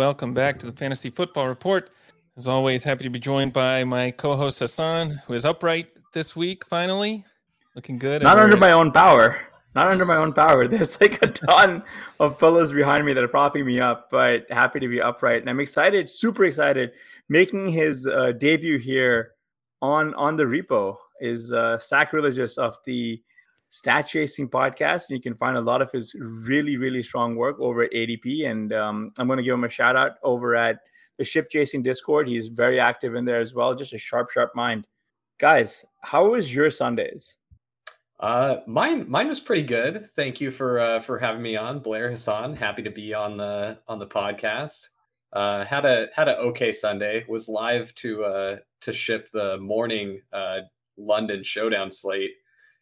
Welcome back to the Fantasy Football Report. As always, happy to be joined by my co-host Hasan, who is upright this week. Finally, looking good. Not under my own power. Not under my own power. There's like a ton of pillows behind me that are propping me up, but happy to be upright. And I'm excited, super excited. Making his uh, debut here on on the repo is uh, Sackreligious of the stat chasing podcast and you can find a lot of his really really strong work over at adp and um, i'm going to give him a shout out over at the ship chasing discord he's very active in there as well just a sharp sharp mind guys how was your sundays uh, mine mine was pretty good. Thank you for uh, for having me on, Blair Hasan. Happy to be on the on the podcast. Uh, had a had a okay Sunday. Was live to uh, to ship the morning uh, London showdown slate,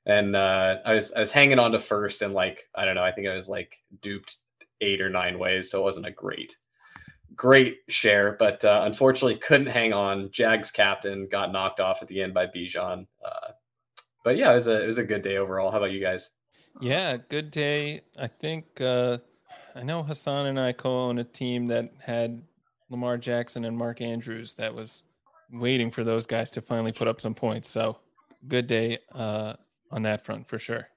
and uh, I was I was hanging on to first, and like I don't know, I think I was like duped eight or nine ways, so it wasn't a great great share, but uh, unfortunately couldn't hang on. Jags captain got knocked off at the end by Bijan. Uh, but yeah, it was a it was a good day overall. How about you guys? Yeah, good day. I think uh, I know Hasan and I co-own a team that had Lamar Jackson and Mark Andrews. That was waiting for those guys to finally put up some points. So good day uh, on that front for sure.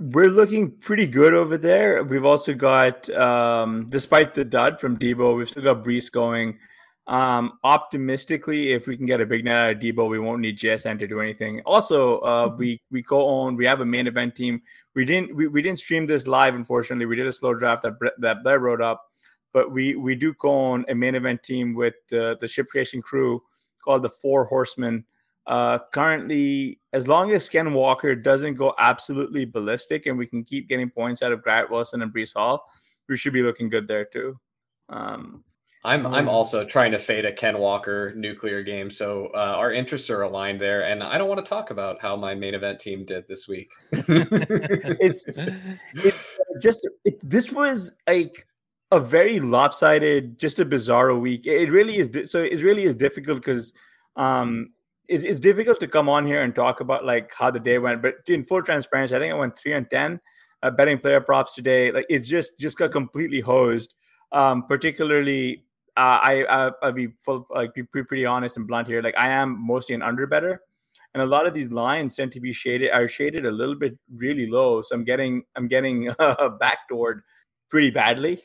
We're looking pretty good over there. We've also got, um, despite the dud from Deebo, we've still got Breece going. Um, optimistically, if we can get a big night out of Deebo, we won't need JSN to do anything. Also, uh, mm-hmm. we we co-own. We have a main event team. We didn't we, we didn't stream this live, unfortunately. We did a slow draft that that Blair wrote up, but we we do co-own a main event team with the the ship creation crew called the Four Horsemen. Uh, currently, as long as Ken Walker doesn't go absolutely ballistic and we can keep getting points out of Garrett Wilson and Breece Hall, we should be looking good there too. Um, I'm I'm also trying to fade a Ken Walker nuclear game, so uh, our interests are aligned there. And I don't want to talk about how my main event team did this week. it's, it's just it, this was like a very lopsided, just a bizarre week. It really is. So it really is difficult because um, it's, it's difficult to come on here and talk about like how the day went. But in full transparency, I think I went three and ten uh, betting player props today. Like it's just just got completely hosed. Um, particularly uh, I, I I'll be full like be pretty honest and blunt here. Like I am mostly an under better, and a lot of these lines tend to be shaded are shaded a little bit really low. So I'm getting I'm getting uh, backdoored pretty badly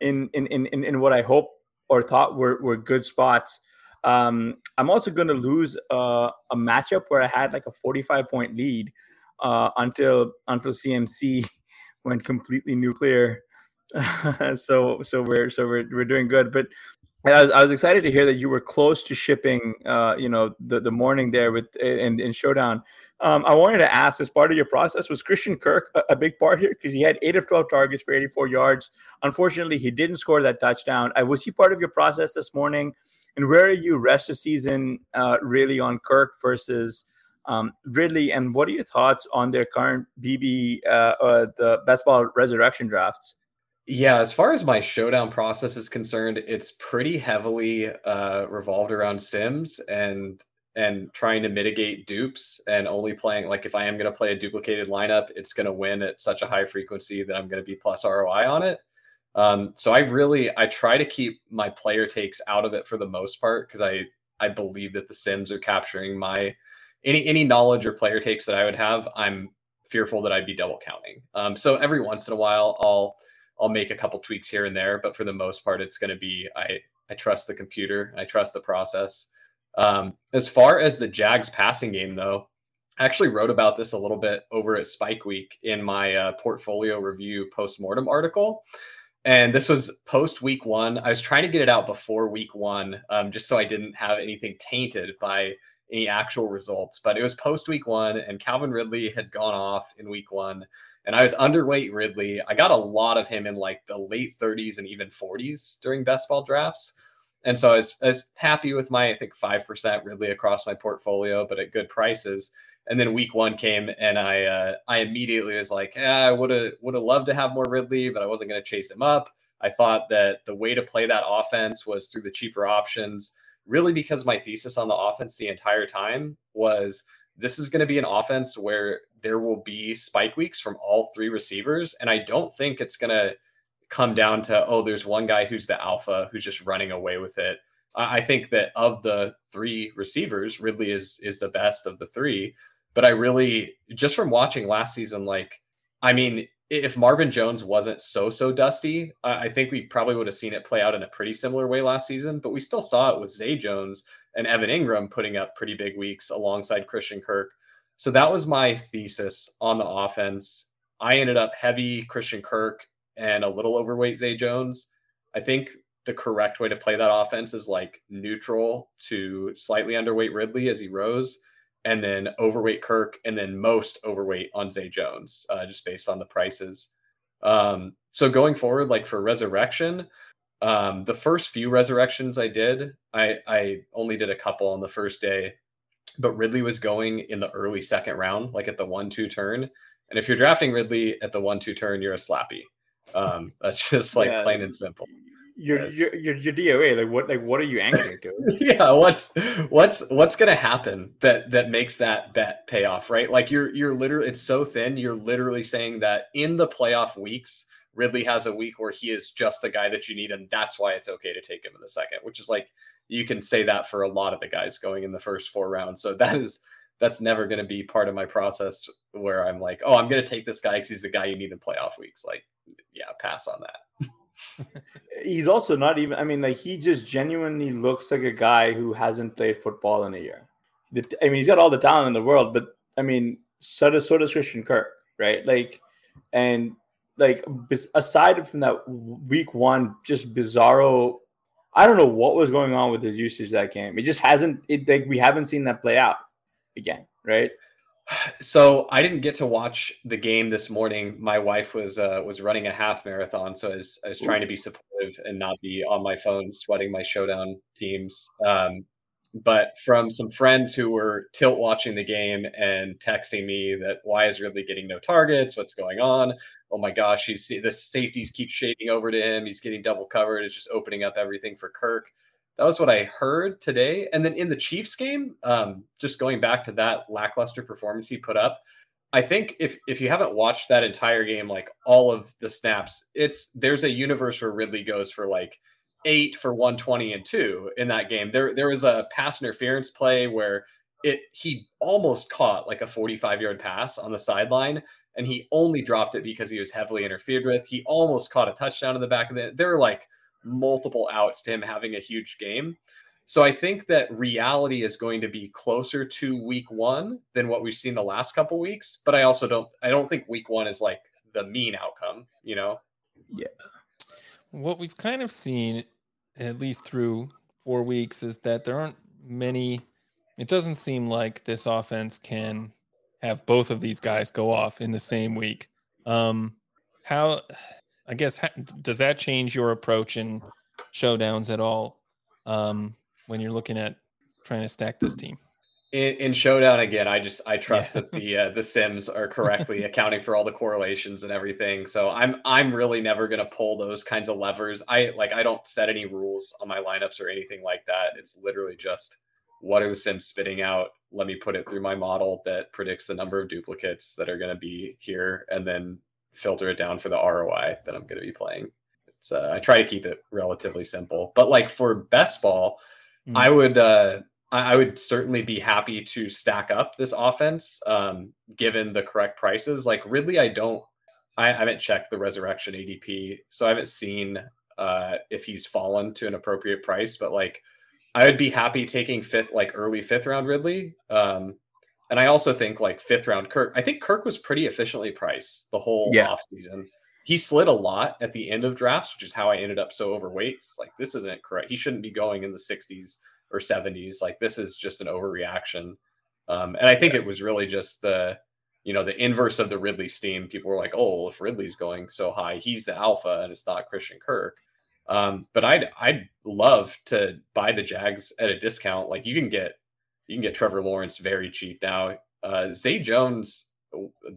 in in in in what I hope or thought were were good spots. Um, I'm also going to lose uh, a matchup where I had like a 45 point lead uh, until until CMC went completely nuclear so so we're so we're we're doing good. But I was, I was excited to hear that you were close to shipping, uh, you know, the, the morning there with in, in Showdown. Um, I wanted to ask, as part of your process, was Christian Kirk a, a big part here? Because he had eight of 12 targets for 84 yards. Unfortunately, he didn't score that touchdown. Uh, was he part of your process this morning? And where are you rest of season uh, really on Kirk versus um, Ridley? And what are your thoughts on their current BB, uh, uh, the best ball resurrection drafts? Yeah, as far as my showdown process is concerned, it's pretty heavily uh, revolved around sims and and trying to mitigate dupes and only playing like if I am going to play a duplicated lineup, it's going to win at such a high frequency that I'm going to be plus ROI on it. Um, so I really I try to keep my player takes out of it for the most part because I I believe that the sims are capturing my any any knowledge or player takes that I would have. I'm fearful that I'd be double counting. Um, so every once in a while I'll I'll make a couple tweaks here and there, but for the most part it's going to be I I trust the computer, I trust the process. Um, as far as the Jags passing game though, I actually wrote about this a little bit over at Spike Week in my uh, portfolio review post mortem article and this was post week one. I was trying to get it out before week one, um, just so I didn't have anything tainted by any actual results. But it was post week one, and Calvin Ridley had gone off in week one, and I was underweight Ridley. I got a lot of him in like the late 30s and even 40s during best ball drafts. And so I was, I was happy with my, I think, 5% Ridley across my portfolio, but at good prices. And then week one came, and I uh, I immediately was like, yeah, I would have would have loved to have more Ridley, but I wasn't going to chase him up. I thought that the way to play that offense was through the cheaper options. Really, because my thesis on the offense the entire time was this is going to be an offense where there will be spike weeks from all three receivers, and I don't think it's going to come down to oh, there's one guy who's the alpha who's just running away with it. I think that of the three receivers, Ridley is is the best of the three. But I really, just from watching last season, like, I mean, if Marvin Jones wasn't so so dusty, I think we probably would have seen it play out in a pretty similar way last season. But we still saw it with Zay Jones and Evan Engram putting up pretty big weeks alongside Christian Kirk. So that was my thesis on the offense. I ended up heavy Christian Kirk and a little overweight Zay Jones. I think the correct way to play that offense is like neutral to slightly underweight Ridley as he rose and then overweight Kirk, and then most overweight on Zay Jones, uh, just based on the prices. Um, so going forward, like for resurrection, um, the first few resurrections I did, I, I only did a couple on the first day, but Ridley was going in the early second round, like at the one two turn. And if you're drafting Ridley at the one two turn, you're a slappy. Um, that's just like yeah. plain and simple your your your your DOA like what like what are you anchoring to? yeah, what's what's what's gonna happen that that makes that bet pay off, right? Like you're you're literally it's so thin. You're literally saying that in the playoff weeks, Ridley has a week where he is just the guy that you need, and that's why it's okay to take him in the second. Which is like you can say that for a lot of the guys going in the first four rounds. So that is that's never going to be part of my process where I'm like, oh, I'm going to take this guy because he's the guy you need in playoff weeks. Like, yeah, pass on that. he's also not even. I mean, like he just genuinely looks like a guy who hasn't played football in a year. I mean, he's got all the talent in the world, but I mean, so does so does Christian Kirk, right? Like, and like aside from that week one, just bizarro. I don't know what was going on with his usage that game. It just hasn't. It like we haven't seen that play out again, right? So I didn't get to watch the game this morning. My wife was uh, was running a half marathon, so I was, I was trying to be supportive and not be on my phone sweating my showdown teams. Um, but from some friends who were tilt watching the game and texting me that why is Ridley getting no targets? What's going on? Oh my gosh, he's the safeties keep shading over to him. He's getting double covered. It's just opening up everything for Kirk. That was what I heard today. And then in the Chiefs game, um, just going back to that lackluster performance he put up, I think if if you haven't watched that entire game, like all of the snaps, it's there's a universe where Ridley goes for like eight for 120 and two in that game. There there was a pass interference play where it he almost caught like a 45 yard pass on the sideline and he only dropped it because he was heavily interfered with. He almost caught a touchdown in the back of the there were like multiple outs to him having a huge game. So I think that reality is going to be closer to week one than what we've seen the last couple weeks. But I also don't I don't think week one is like the mean outcome, you know? Yeah. What we've kind of seen, at least through four weeks, is that there aren't many it doesn't seem like this offense can have both of these guys go off in the same week. Um how I guess does that change your approach in showdowns at all um, when you're looking at trying to stack this team? in, in showdown again i just i trust yeah. that the uh, the sims are correctly accounting for all the correlations and everything so i'm i'm really never going to pull those kinds of levers i like i don't set any rules on my lineups or anything like that it's literally just what are the sims spitting out let me put it through my model that predicts the number of duplicates that are going to be here and then filter it down for the roi that i'm going to be playing it's uh, i try to keep it relatively simple but like for best ball mm. i would uh I would certainly be happy to stack up this offense, um, given the correct prices. Like Ridley, I don't, I, I haven't checked the resurrection ADP, so I haven't seen uh, if he's fallen to an appropriate price. But like, I would be happy taking fifth, like early fifth round Ridley. Um, and I also think like fifth round Kirk. I think Kirk was pretty efficiently priced the whole yeah. off season. He slid a lot at the end of drafts, which is how I ended up so overweight. It's like this isn't correct. He shouldn't be going in the 60s or 70s. Like this is just an overreaction. Um, and I think it was really just the, you know, the inverse of the Ridley steam. People were like, oh, well, if Ridley's going so high, he's the alpha and it's not Christian Kirk. Um, but I'd I'd love to buy the Jags at a discount. Like you can get you can get Trevor Lawrence very cheap now. Uh, Zay Jones,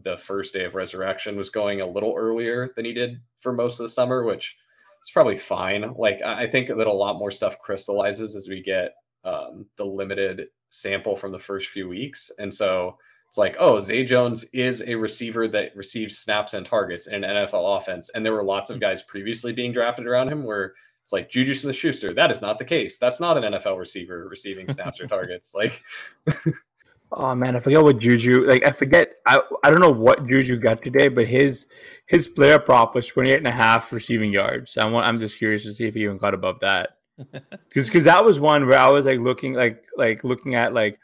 the first day of resurrection, was going a little earlier than he did for most of the summer, which is probably fine. Like I think that a lot more stuff crystallizes as we get um, the limited sample from the first few weeks. And so it's like, oh, Zay Jones is a receiver that receives snaps and targets in an NFL offense. And there were lots of hmm. guys previously being drafted around him where it's like Juju Smith Schuster. That is not the case. That's not an NFL receiver receiving snaps or targets. Like, oh man, I forget what Juju. Like, I forget. I I don't know what Juju got today, but his his player prop was 28 and a half receiving yards. I want. I'm just curious to see if he even got above that because because that was one where I was like looking like like looking at like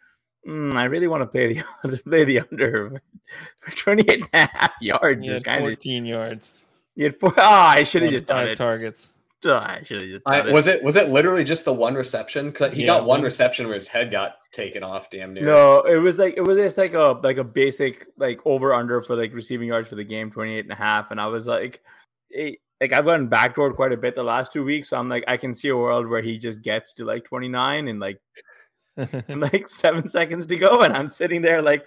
mm, I really want to play the play the under for 28 and a half yards. Is kind 14 of, yards. You had four. Oh, I should have just done it. targets. Oh, I just I, it. Was it was it literally just the one reception? Because he yeah, got one reception where his head got taken off. Damn near. No, it was like it was just like a like a basic like over under for like receiving yards for the game 28 and a half, and I was like. It, like I've gotten backdoored quite a bit the last two weeks. So I'm like, I can see a world where he just gets to like 29 and like and like seven seconds to go, and I'm sitting there like,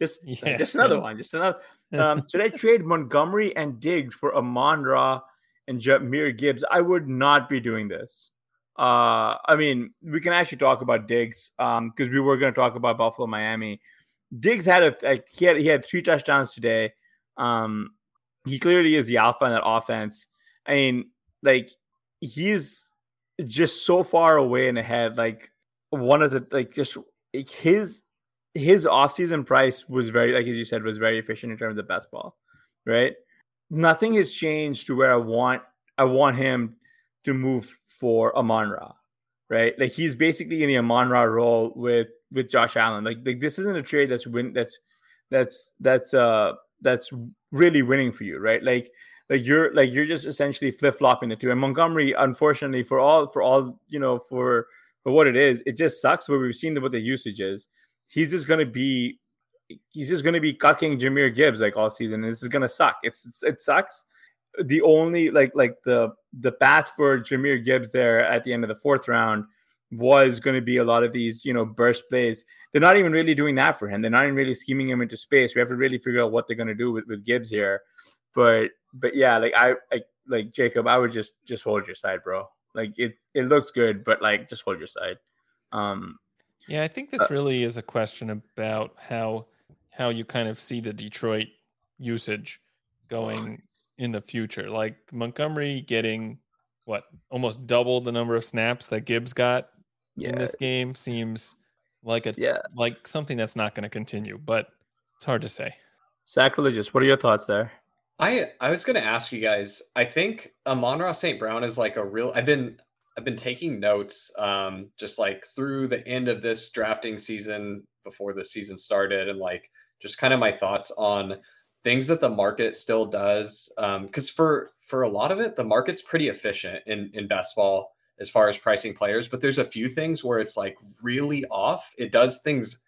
just yeah. just another one, just another. Um, should I trade Montgomery and Diggs for Amon Ra and Jahmyr Gibbs? I would not be doing this. Uh, I mean, we can actually talk about Diggs um because we were going to talk about Buffalo, Miami. Diggs had a like, he had he had three touchdowns today. Um, he clearly is the alpha in that offense. I mean, like he's just so far away and ahead. Like one of the like just like his his offseason price was very like as you said was very efficient in terms of the best ball, right? Nothing has changed to where I want I want him to move for Amon Ra, right? Like he's basically in the Amon Ra role with with Josh Allen. Like like this isn't a trade that's win that's that's that's uh that's really winning for you, right? Like like you're like you're just essentially flip flopping the two. And Montgomery, unfortunately, for all for all you know for for what it is, it just sucks. But we've seen what the usage is. He's just gonna be he's just gonna be cucking Jahmyr Gibbs like all season. And this is gonna suck. It's, it's it sucks. The only like like the the path for Jahmyr Gibbs there at the end of the fourth round was going to be a lot of these, you know, burst plays. They're not even really doing that for him. They're not even really scheming him into space. We have to really figure out what they're going to do with, with Gibbs here. But but yeah, like I, I like Jacob, I would just just hold your side, bro. Like it it looks good, but like just hold your side. Um yeah, I think this uh, really is a question about how how you kind of see the Detroit usage going in the future. Like Montgomery getting what almost double the number of snaps that Gibbs got yeah. in this game seems like a yeah. like something that's not going to continue, but it's hard to say. Sackreligious. What are your thoughts there? I I was going to ask you guys. I think Amon-Ra St. Brown is like a real. I've been I've been taking notes, um, just like through the end of this drafting season before the season started, and like just kind of my thoughts on things that the market still does. Because um, for for a lot of it, the market's pretty efficient in in best ball as far as pricing players, but there's a few things where it's like really off. It does things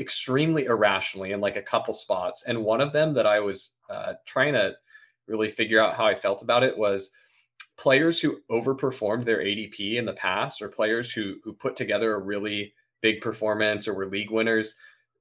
extremely irrationally in like a couple spots. And one of them that I was uh, trying to really figure out how I felt about it was players who overperformed their ADP in the past or players who who put together a really big performance or were league winners,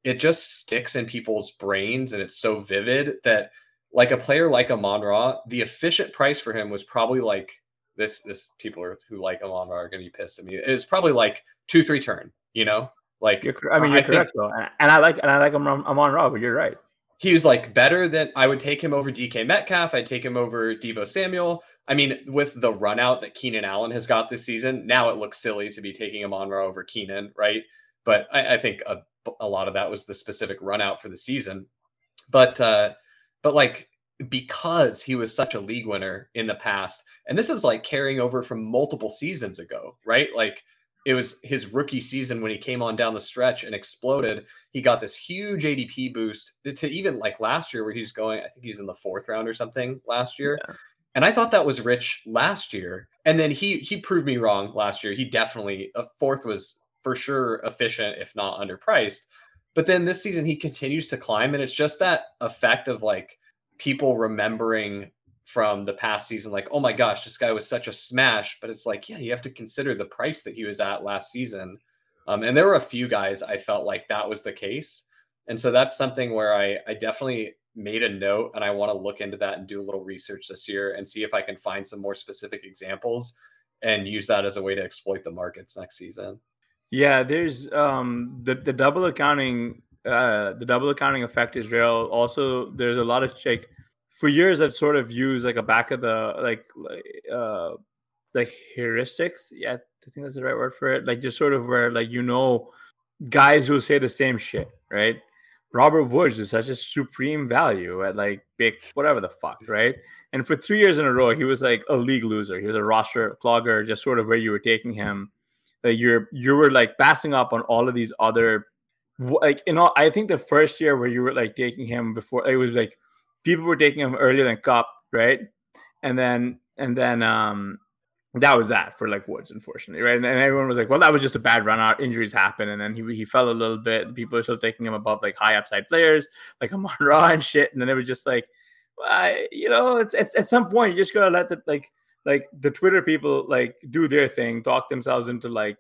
it just sticks in people's brains and it's so vivid that like a player like Amon Ra, the efficient price for him was probably like this this people are, who like Amon Ra are going to be pissed at me. It was probably like two three turn, you know, like you're, I mean you're I correct though, and I like and I like Amon Ra, but you're right. He was like better than I would take him over DK Metcalf. I'd take him over Deebo Samuel. I mean, with the run out that Keenan Allen has got this season, now it looks silly to be taking Amon Ra over Keenan, right? But I, I think a, a lot of that was the specific run out for the season. But uh, but like because he was such a league winner in the past, and this is like carrying over from multiple seasons ago, right? Like it was his rookie season when he came on down the stretch and exploded. He got this huge ADP boost to even like last year where he was going, I think he was in the fourth round or something last year. Yeah. And I thought that was rich last year. And then he he proved me wrong last year. He definitely a fourth was for sure efficient, if not underpriced. But then this season he continues to climb, and it's just that effect of like people remembering from the past season, like, oh my gosh, this guy was such a smash. But it's like, yeah, you have to consider the price that he was at last season. Um, and there were a few guys I felt like that was the case. And so that's something where I, I definitely made a note and I want to look into that and do a little research this year and see if I can find some more specific examples and use that as a way to exploit the markets next season. Yeah, there's um the, the double accounting uh the double accounting effect is real. Also, there's a lot of like for years I've sort of used like a back of the like uh like heuristics. Yeah, I think that's the right word for it. Like just sort of where like you know guys who say the same shit, right? Robert Woods is such a supreme value at like big whatever the fuck, right? And for three years in a row, he was like a league loser. He was a roster clogger, just sort of where you were taking him. Like you're you were like passing up on all of these other like you know I think the first year where you were like taking him before it was like people were taking him earlier than Kupp, right? And then and then um that was that for like Woods, unfortunately, right? And, and, everyone was like, "Well, that was just a bad run out. Injuries happen." And then he he fell a little bit. People are still taking him above like high upside players, like Amon Ra and shit. And then it was just like, well, you know, it's, it's at some point you just gotta let the like like the Twitter people like do their thing, talk themselves into like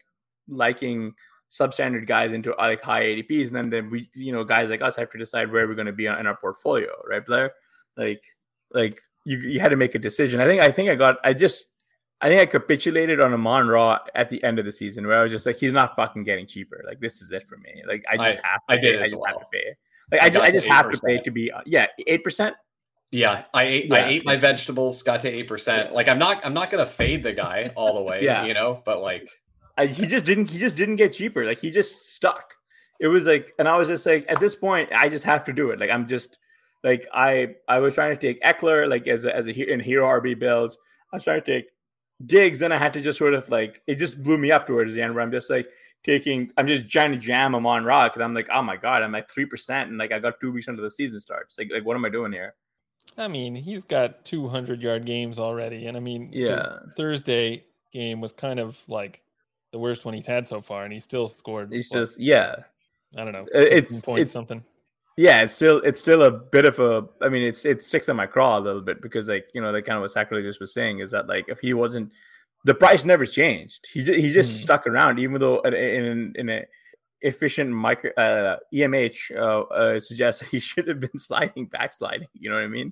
liking substandard guys into uh, like high ADPs, and then then we you know guys like us have to decide where we're going to be in our portfolio, right, Blair? Like like you you had to make a decision. I think I think I got I just I think I capitulated on Amon Ra at the end of the season where I was just like, he's not fucking getting cheaper. Like this is it for me. Like I just I, have. To I did. I just well. have to pay. Like I, I just, I just have to pay to be. Uh, yeah, eight percent. Yeah, I ate. Yeah, I ate my vegetables. Got to eight percent. Like I'm not. I'm not gonna fade the guy all the way. yeah. You know, but like I, he just didn't. He just didn't get cheaper. Like he just stuck. It was like, and I was just like, at this point, I just have to do it. Like I'm just like I. I was trying to take Ekeler like as a, as a in hero RB builds. I was trying to take Diggs, then I had to just sort of like it just blew me up towards the end where I'm just like taking I'm just trying to jam him on rock and I'm like, oh my god, I'm like three percent and like I got two weeks into the season starts. Like like what am I doing here? I mean, he's got 200 yard games already, and I mean, yeah, Thursday game was kind of like the worst one he's had so far, and he still scored. He's what, just yeah. I don't know. It's it's something yeah, it's still it's still a bit of a. I mean, it's it sticks in my craw a little bit because like you know, like kind of what Sackreligious was saying is that like if he wasn't, the price never changed. He he just mm. stuck around, even though in in, in a efficient micro uh, EMH uh, uh, suggests he should have been sliding, backsliding. You know what I mean?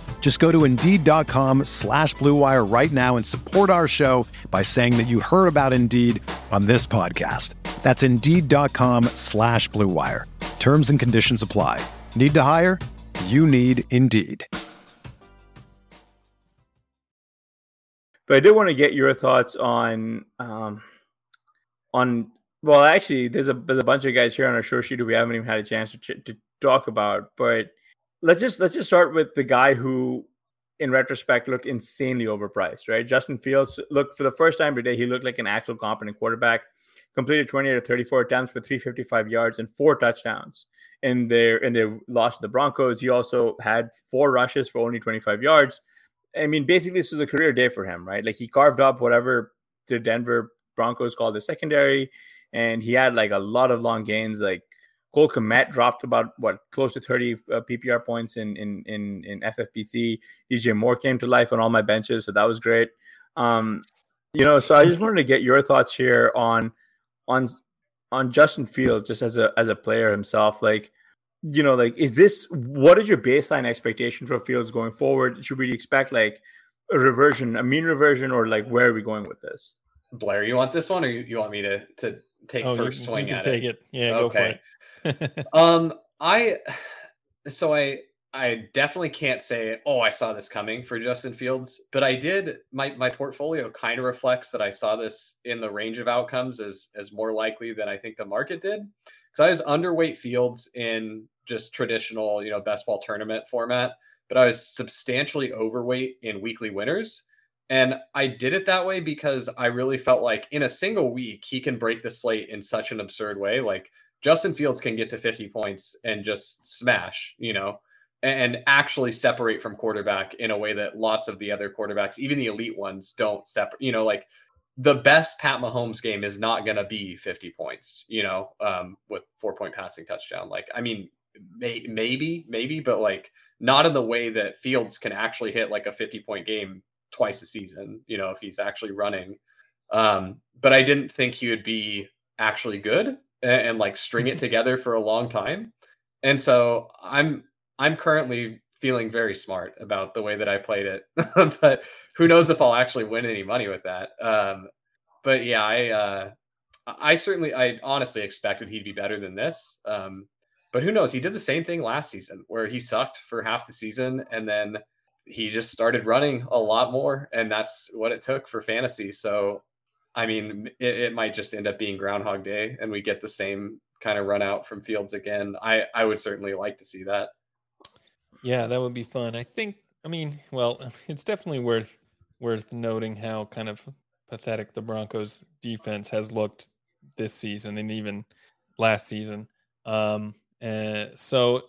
Just go to Indeed.com slash BlueWire right now and support our show by saying that you heard about Indeed on this podcast. That's Indeed.com slash BlueWire. Terms and conditions apply. Need to hire? you need Indeed. But I did want to get your thoughts on um, on well, actually, there's a there's a bunch of guys here on our show sheet who we haven't even had a chance to to talk about. But let's just let's just start with the guy who, in retrospect, looked insanely overpriced. Right, Justin Fields looked for the first time today. He looked like an actual competent quarterback. Completed 28 or 34 attempts for 355 yards and four touchdowns in their in their loss to the Broncos. He also had four rushes for only 25 yards. I mean, basically, this was a career day for him, right? Like he carved up whatever the Denver Broncos called the secondary, and he had like a lot of long gains. Like Cole Kmet dropped about what close to 30 uh, PPR points in in in in FFPC. DJ Moore came to life on all my benches, so that was great. Um, you know, so I just wanted to get your thoughts here on on on Justin Fields just as a as a player himself. Like, you know, like is this what is your baseline expectation for Fields going forward? Should we expect like a reversion, a mean reversion, or like where are we going with this? Blair, you want this one, or you, you want me to to take oh, first you, swing you at take it? it. Yeah, okay. go for it. um, I so I I definitely can't say, oh, I saw this coming for Justin Fields, but I did. My my portfolio kind of reflects that I saw this in the range of outcomes as as more likely than I think the market did. Because I was underweight Fields in just traditional, you know, best ball tournament format, but I was substantially overweight in weekly winners. And I did it that way because I really felt like in a single week, he can break the slate in such an absurd way. Like Justin Fields can get to 50 points and just smash, you know, and actually separate from quarterback in a way that lots of the other quarterbacks, even the elite ones, don't separate. You know, like the best Pat Mahomes game is not going to be 50 points, you know, um, with four point passing touchdown. Like, I mean, may, maybe, maybe, but like not in the way that Fields can actually hit like a 50 point game twice a season, you know, if he's actually running. Um, but I didn't think he would be actually good and, and like string it together for a long time. And so I'm I'm currently feeling very smart about the way that I played it. but who knows if I'll actually win any money with that. Um, but yeah, I uh, I certainly I honestly expected he'd be better than this. Um, but who knows? He did the same thing last season where he sucked for half the season and then he just started running a lot more, and that's what it took for fantasy. So, I mean, it, it might just end up being Groundhog Day, and we get the same kind of run out from Fields again. I I would certainly like to see that. Yeah, that would be fun. I think. I mean, well, it's definitely worth worth noting how kind of pathetic the Broncos defense has looked this season and even last season. Um, and so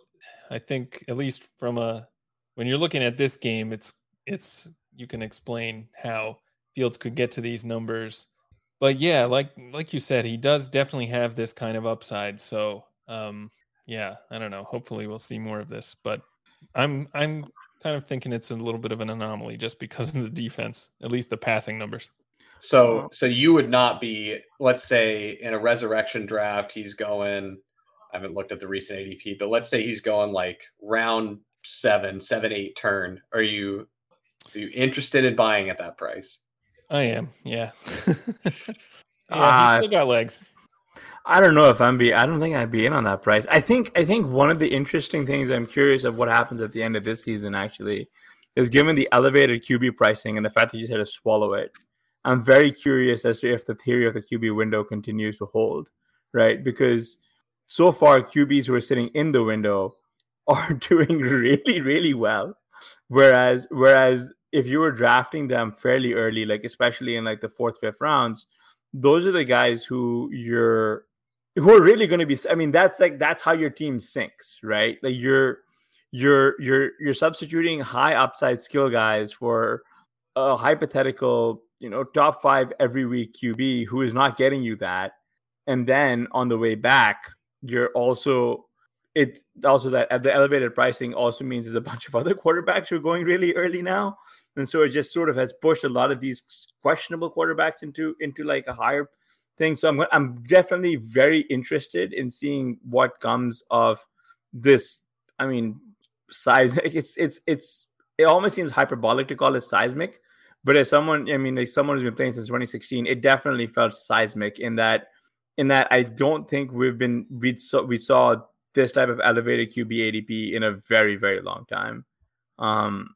I think at least from a when you're looking at this game, it's it's you can explain how Fields could get to these numbers. But yeah, like like you said, he does definitely have this kind of upside. So um yeah, I don't know. Hopefully we'll see more of this. But I'm I'm kind of thinking it's a little bit of an anomaly just because of the defense, at least the passing numbers. So so you would not be, let's say in a resurrection draft, he's going I haven't looked at the recent ADP, but let's say he's going like round seven, seven, eight turn. Are you are you interested in buying at that price? I am. Yeah. yeah, uh, he's still got legs. I don't know if I'm be. I don't think I'd be in on that price. I think. I think one of the interesting things I'm curious of what happens at the end of this season actually is given the elevated QB pricing and the fact that you just had to swallow it. I'm very curious as to if the theory of the QB window continues to hold, right? Because so far QBs who are sitting in the window are doing really really well whereas whereas if you were drafting them fairly early like especially in like the fourth fifth rounds those are the guys who you're who are really going to be i mean that's like that's how your team sinks right? Like you're you're you're you're substituting high upside skill guys for a hypothetical you know top 5 every week QB who is not getting you that. And then on the way back you're also it also that at the elevated pricing also means there's a bunch of other quarterbacks who are going really early now. And so it just sort of has pushed a lot of these questionable quarterbacks into into like a higher thing. So i'm i'm definitely very interested in seeing what comes of this i mean size it's it's it's it almost seems hyperbolic to call it seismic but as someone i mean like someone who's been playing since 2016 it definitely felt seismic in that in that i don't think we've been we saw we saw this type of elevated QB ADP in a very very long time. Um,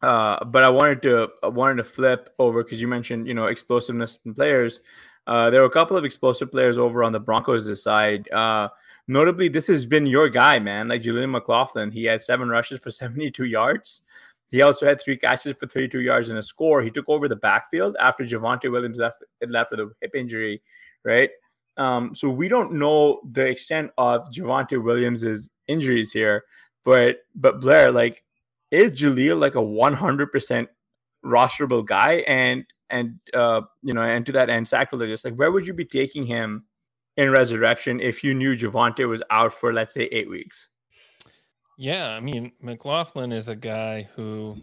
uh, but I wanted to I wanted to flip over because you mentioned you know explosiveness in players. Uh, there were a couple of explosive players over on the Broncos' side. Uh, notably, this has been your guy, man. Like Jaleel McLaughlin, he had seven rushes for 72 yards. He also had three catches for 32 yards and a score. He took over the backfield after Javonte Williams left, left with a hip injury, right? Um, so we don't know the extent of Javonte Williams's injuries here, but but Blair, like, is Jaleel like a 100% rosterable guy? And and uh, you know, and to that end, Sackreligious. Like, where would you be taking him in resurrection if you knew Javonte was out for let's say eight weeks? Yeah, I mean, McLaughlin is a guy who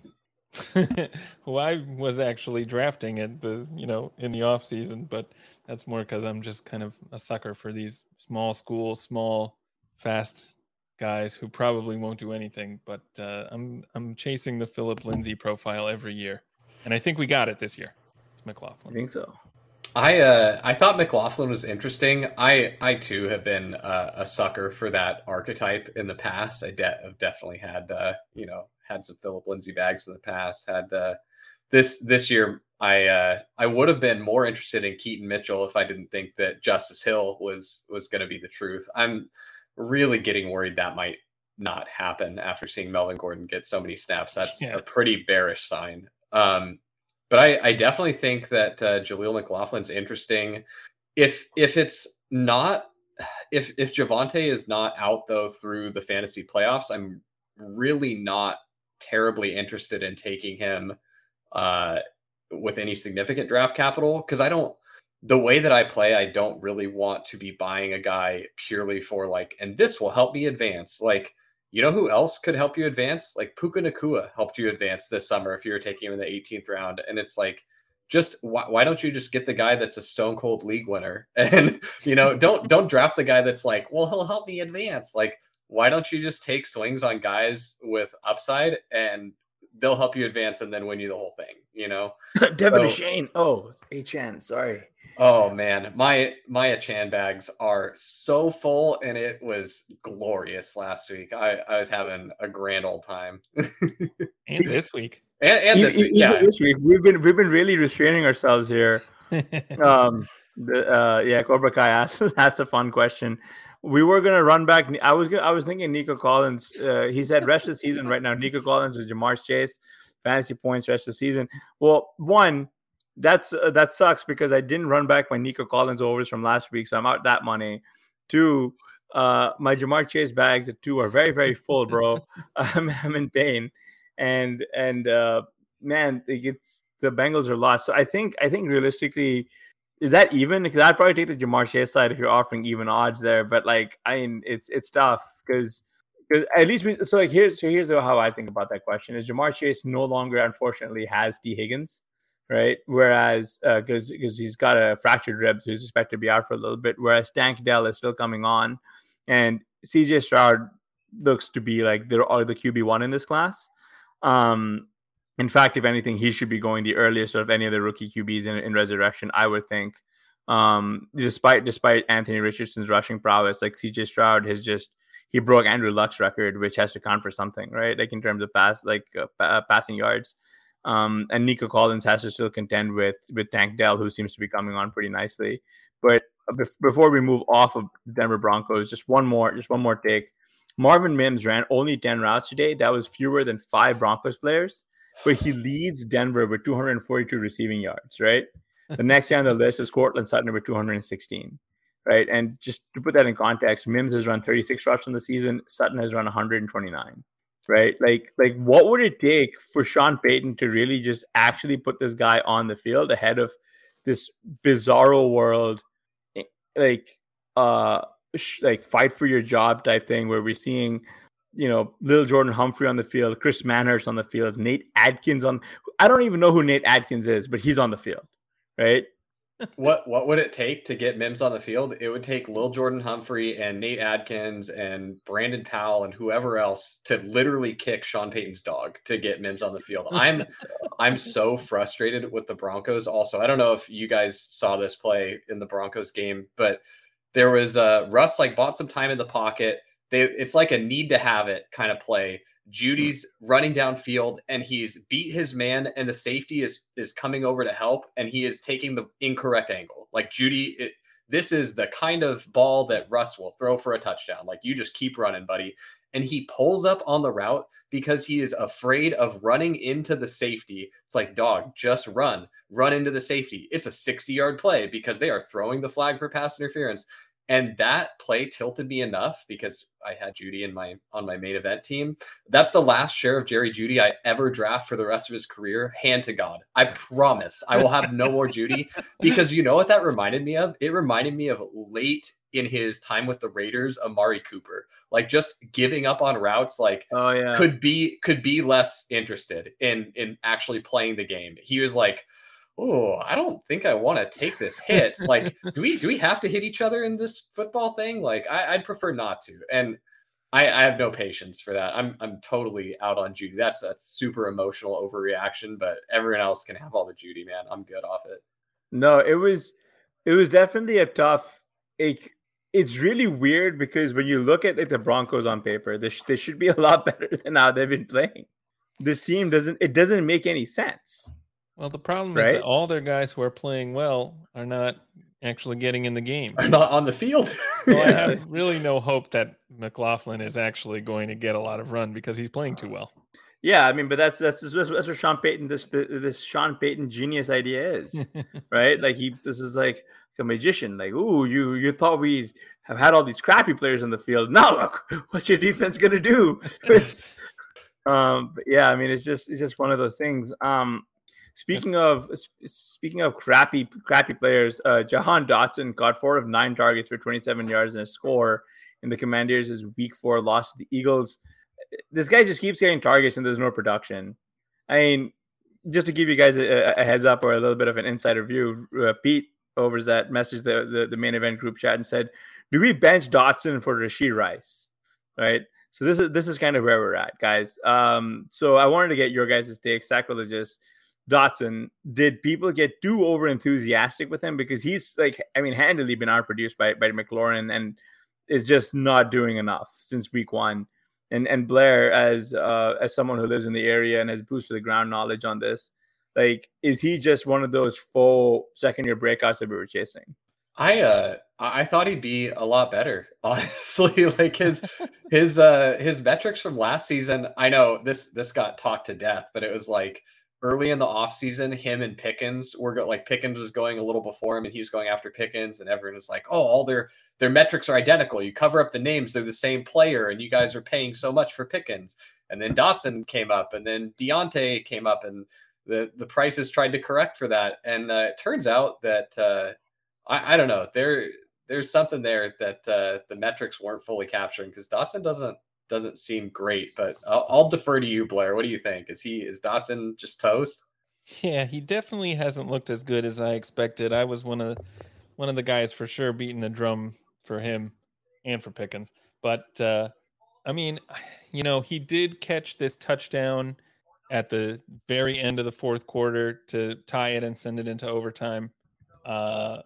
who I was actually drafting at the, you know, in the off season, but that's more because I'm just kind of a sucker for these small school, small, fast guys who probably won't do anything. But uh, I'm I'm chasing the Philip Lindsay profile every year, and I think we got it this year. It's McLaughlin. I think so. I uh, I thought McLaughlin was interesting. I I too have been uh, a sucker for that archetype in the past. I de- have definitely had uh, you know had some Philip Lindsay bags in the past. Had uh, this this year I uh, I would have been more interested in Keaton Mitchell if I didn't think that Justice Hill was was going to be the truth. I'm really getting worried that might not happen after seeing Melvin Gordon get so many snaps. That's yeah. a pretty bearish sign. Um, but I, I definitely think that uh, Jaleel McLaughlin's interesting. If if it's not if if Javonte is not out though through the fantasy playoffs, I'm really not terribly interested in taking him uh, with any significant draft capital because I don't the way that I play, I don't really want to be buying a guy purely for like, and this will help me advance. Like you know who else could help you advance? Like Puka Nacua helped you advance this summer if you were taking him in the 18th round. And it's like, just why, why don't you just get the guy that's a stone cold league winner? And you know, don't don't draft the guy that's like, well, he'll help me advance. Like, why don't you just take swings on guys with upside and they'll help you advance and then win you the whole thing, you know? Devin so, Shane. Oh, HN, sorry. Oh man, my my Achane bags are so full, and it was glorious last week. I, I was having a grand old time. and this week. And, and this week, yeah. This week, we've been we've been really restraining ourselves here. um, the, uh, yeah, Cobra Kai asked asked a fun question. We were gonna run back. I was gonna, I was thinking Nico Collins. Uh, he said rest of the season right now. Nico Collins and Ja'Marr Chase, fantasy points rest of the season. Well, one that's uh, that sucks because I didn't run back my Nico Collins overs from last week, so I'm out that money. Two, uh, my Ja'Marr Chase bags at two are very very full, bro. I'm, I'm in pain, and and uh, man, it's the Bengals are lost. So I think I think realistically, is that even? Because I'd probably take the Ja'Marr Chase side if you're offering even odds there. But like, I mean, it's it's tough because because at least we so like here's so here's how I think about that question is Ja'Marr Chase no longer unfortunately has Tee Higgins right? Whereas because uh, because he's got a fractured rib, so he's expected to be out for a little bit. Whereas Tank Dell is still coming on, and CJ Stroud looks to be like the are the QB one in this class. Um, in fact, if anything, he should be going the earliest of any of the rookie QBs in, in resurrection. I would think. Um, despite despite Anthony Richardson's rushing prowess, like CJ Stroud has just he broke Andrew Luck's record, which has to count for something, right? Like in terms of pass, like uh, passing yards. Um, and Nico Collins has to still contend with with Tank Dell, who seems to be coming on pretty nicely. But uh, before we move off of Denver Broncos, just one more, just one more take. Marvin Mims ran only 10 routes today. That was fewer than five Broncos players, but he leads Denver with 242 receiving yards, right? The next guy on the list is Courtland Sutton with 216, right? And just to put that in context, Mims has run 36 routes in the season. Sutton has run 129 right? Like, like what would it take for Sean Payton to really just actually put this guy on the field ahead of this bizarro world, eh, like, uh, like fight for your job type thing where we're seeing, you know, little Jordan Humphrey on the field, Chris Manhertz on the field, Nate Adkins on. I don't even know who Nate Adkins is, but he's on the field, right? What what would it take to get Mims on the field? It would take Lil Jordan Humphrey and Nate Adkins and Brandon Powell and whoever else to literally kick Sean Payton's dog to get Mims on the field. I'm I'm so frustrated with the Broncos. Also, I don't know if you guys saw this play in the Broncos game, but there was uh Russ like bought some time in the pocket, they it's like a need to have it kind of play. Jeudy's hmm. running downfield and he's beat his man and the safety is is coming over to help and he is taking the incorrect angle. Like Jeudy it, this is the kind of ball that Russ will throw for a touchdown. Like you just keep running, buddy. And he pulls up on the route because he is afraid of running into the safety. It's like, dog, just run, run into the safety. It's a 60 yard play because they are throwing the flag for pass interference. And that play tilted me enough because I had Jeudy in my on my main event team. That's the last share of Jerry Jeudy I ever draft for the rest of his career. Hand to God. I promise I will have no more Jeudy because you know what that reminded me of? It reminded me of late in his time with the Raiders, Amari Cooper. Like just giving up on routes, like oh yeah, could be could be less interested in in actually playing the game. He was like, oh, I don't think I want to take this hit. like, do we do we have to hit each other in this football thing? Like, I, would prefer not to. And I, I, have no patience for that. I'm I'm totally out on Jeudy. That's a super emotional overreaction, but everyone else can have all the Jeudy, man. I'm good off it. No, it was it was definitely a tough. It, it's really weird because when you look at like, the Broncos on paper, they, sh- they should be a lot better than how they've been playing. This team doesn't. It doesn't make any sense. Well, the problem right? is that all their guys who are playing well are not actually getting in the game. Are not on the field. well, I have really no hope that McLaughlin is actually going to get a lot of run because he's playing too well. Yeah, I mean, but that's that's that's, that's what Sean Payton this this Sean Payton genius idea is, right? Like he this is like a magician. Like, ooh, you you thought we have had all these crappy players in the field. Now look, what's your defense gonna do? um, but yeah, I mean, it's just it's just one of those things. Um, Speaking That's... of speaking of crappy crappy players, uh, Jahan Dotson got four of nine targets for 27 yards and a score in the Commanders' Week Four loss to the Eagles. This guy just keeps getting targets and there's no production. I mean, just to give you guys a, a heads up or a little bit of an insider view, uh, Pete over that message the, the the main event group chat and said, "Do we bench Dotson for Rashee Rice?" Right. So this is this is kind of where we're at, guys. Um, so I wanted to get your guys' take, Sackreligious. Dotson, did people get too over enthusiastic with him because he's like, I mean, handily been outproduced by by McLaurin and is just not doing enough since week one. And and Blair, as uh, as someone who lives in the area and has boosted the ground knowledge on this, like, is he just one of those full second year breakouts that we were chasing? I uh I thought he'd be a lot better, honestly. like his his uh his metrics from last season. I know this this got talked to death, but it was like early in the offseason, him and Pickens were go- like Pickens was going a little before him and he was going after Pickens, and everyone was like, Oh, all their their metrics are identical. You cover up the names, they're the same player, and you guys are paying so much for Pickens. And then Dotson came up, and then Diontae came up, and the the prices tried to correct for that. And uh, it turns out that uh, I, I don't know, there there's something there that uh, the metrics weren't fully capturing because Dotson doesn't doesn't seem great, but I'll, I'll, defer to you, Blair. What do you think? Is he is Dotson just toast? Yeah, he definitely hasn't looked as good as I expected. I was one of one of the guys for sure beating the drum for him and for Pickens. But uh, I mean, you know, he did catch this touchdown at the very end of the fourth quarter to tie it and send it into overtime. Uh,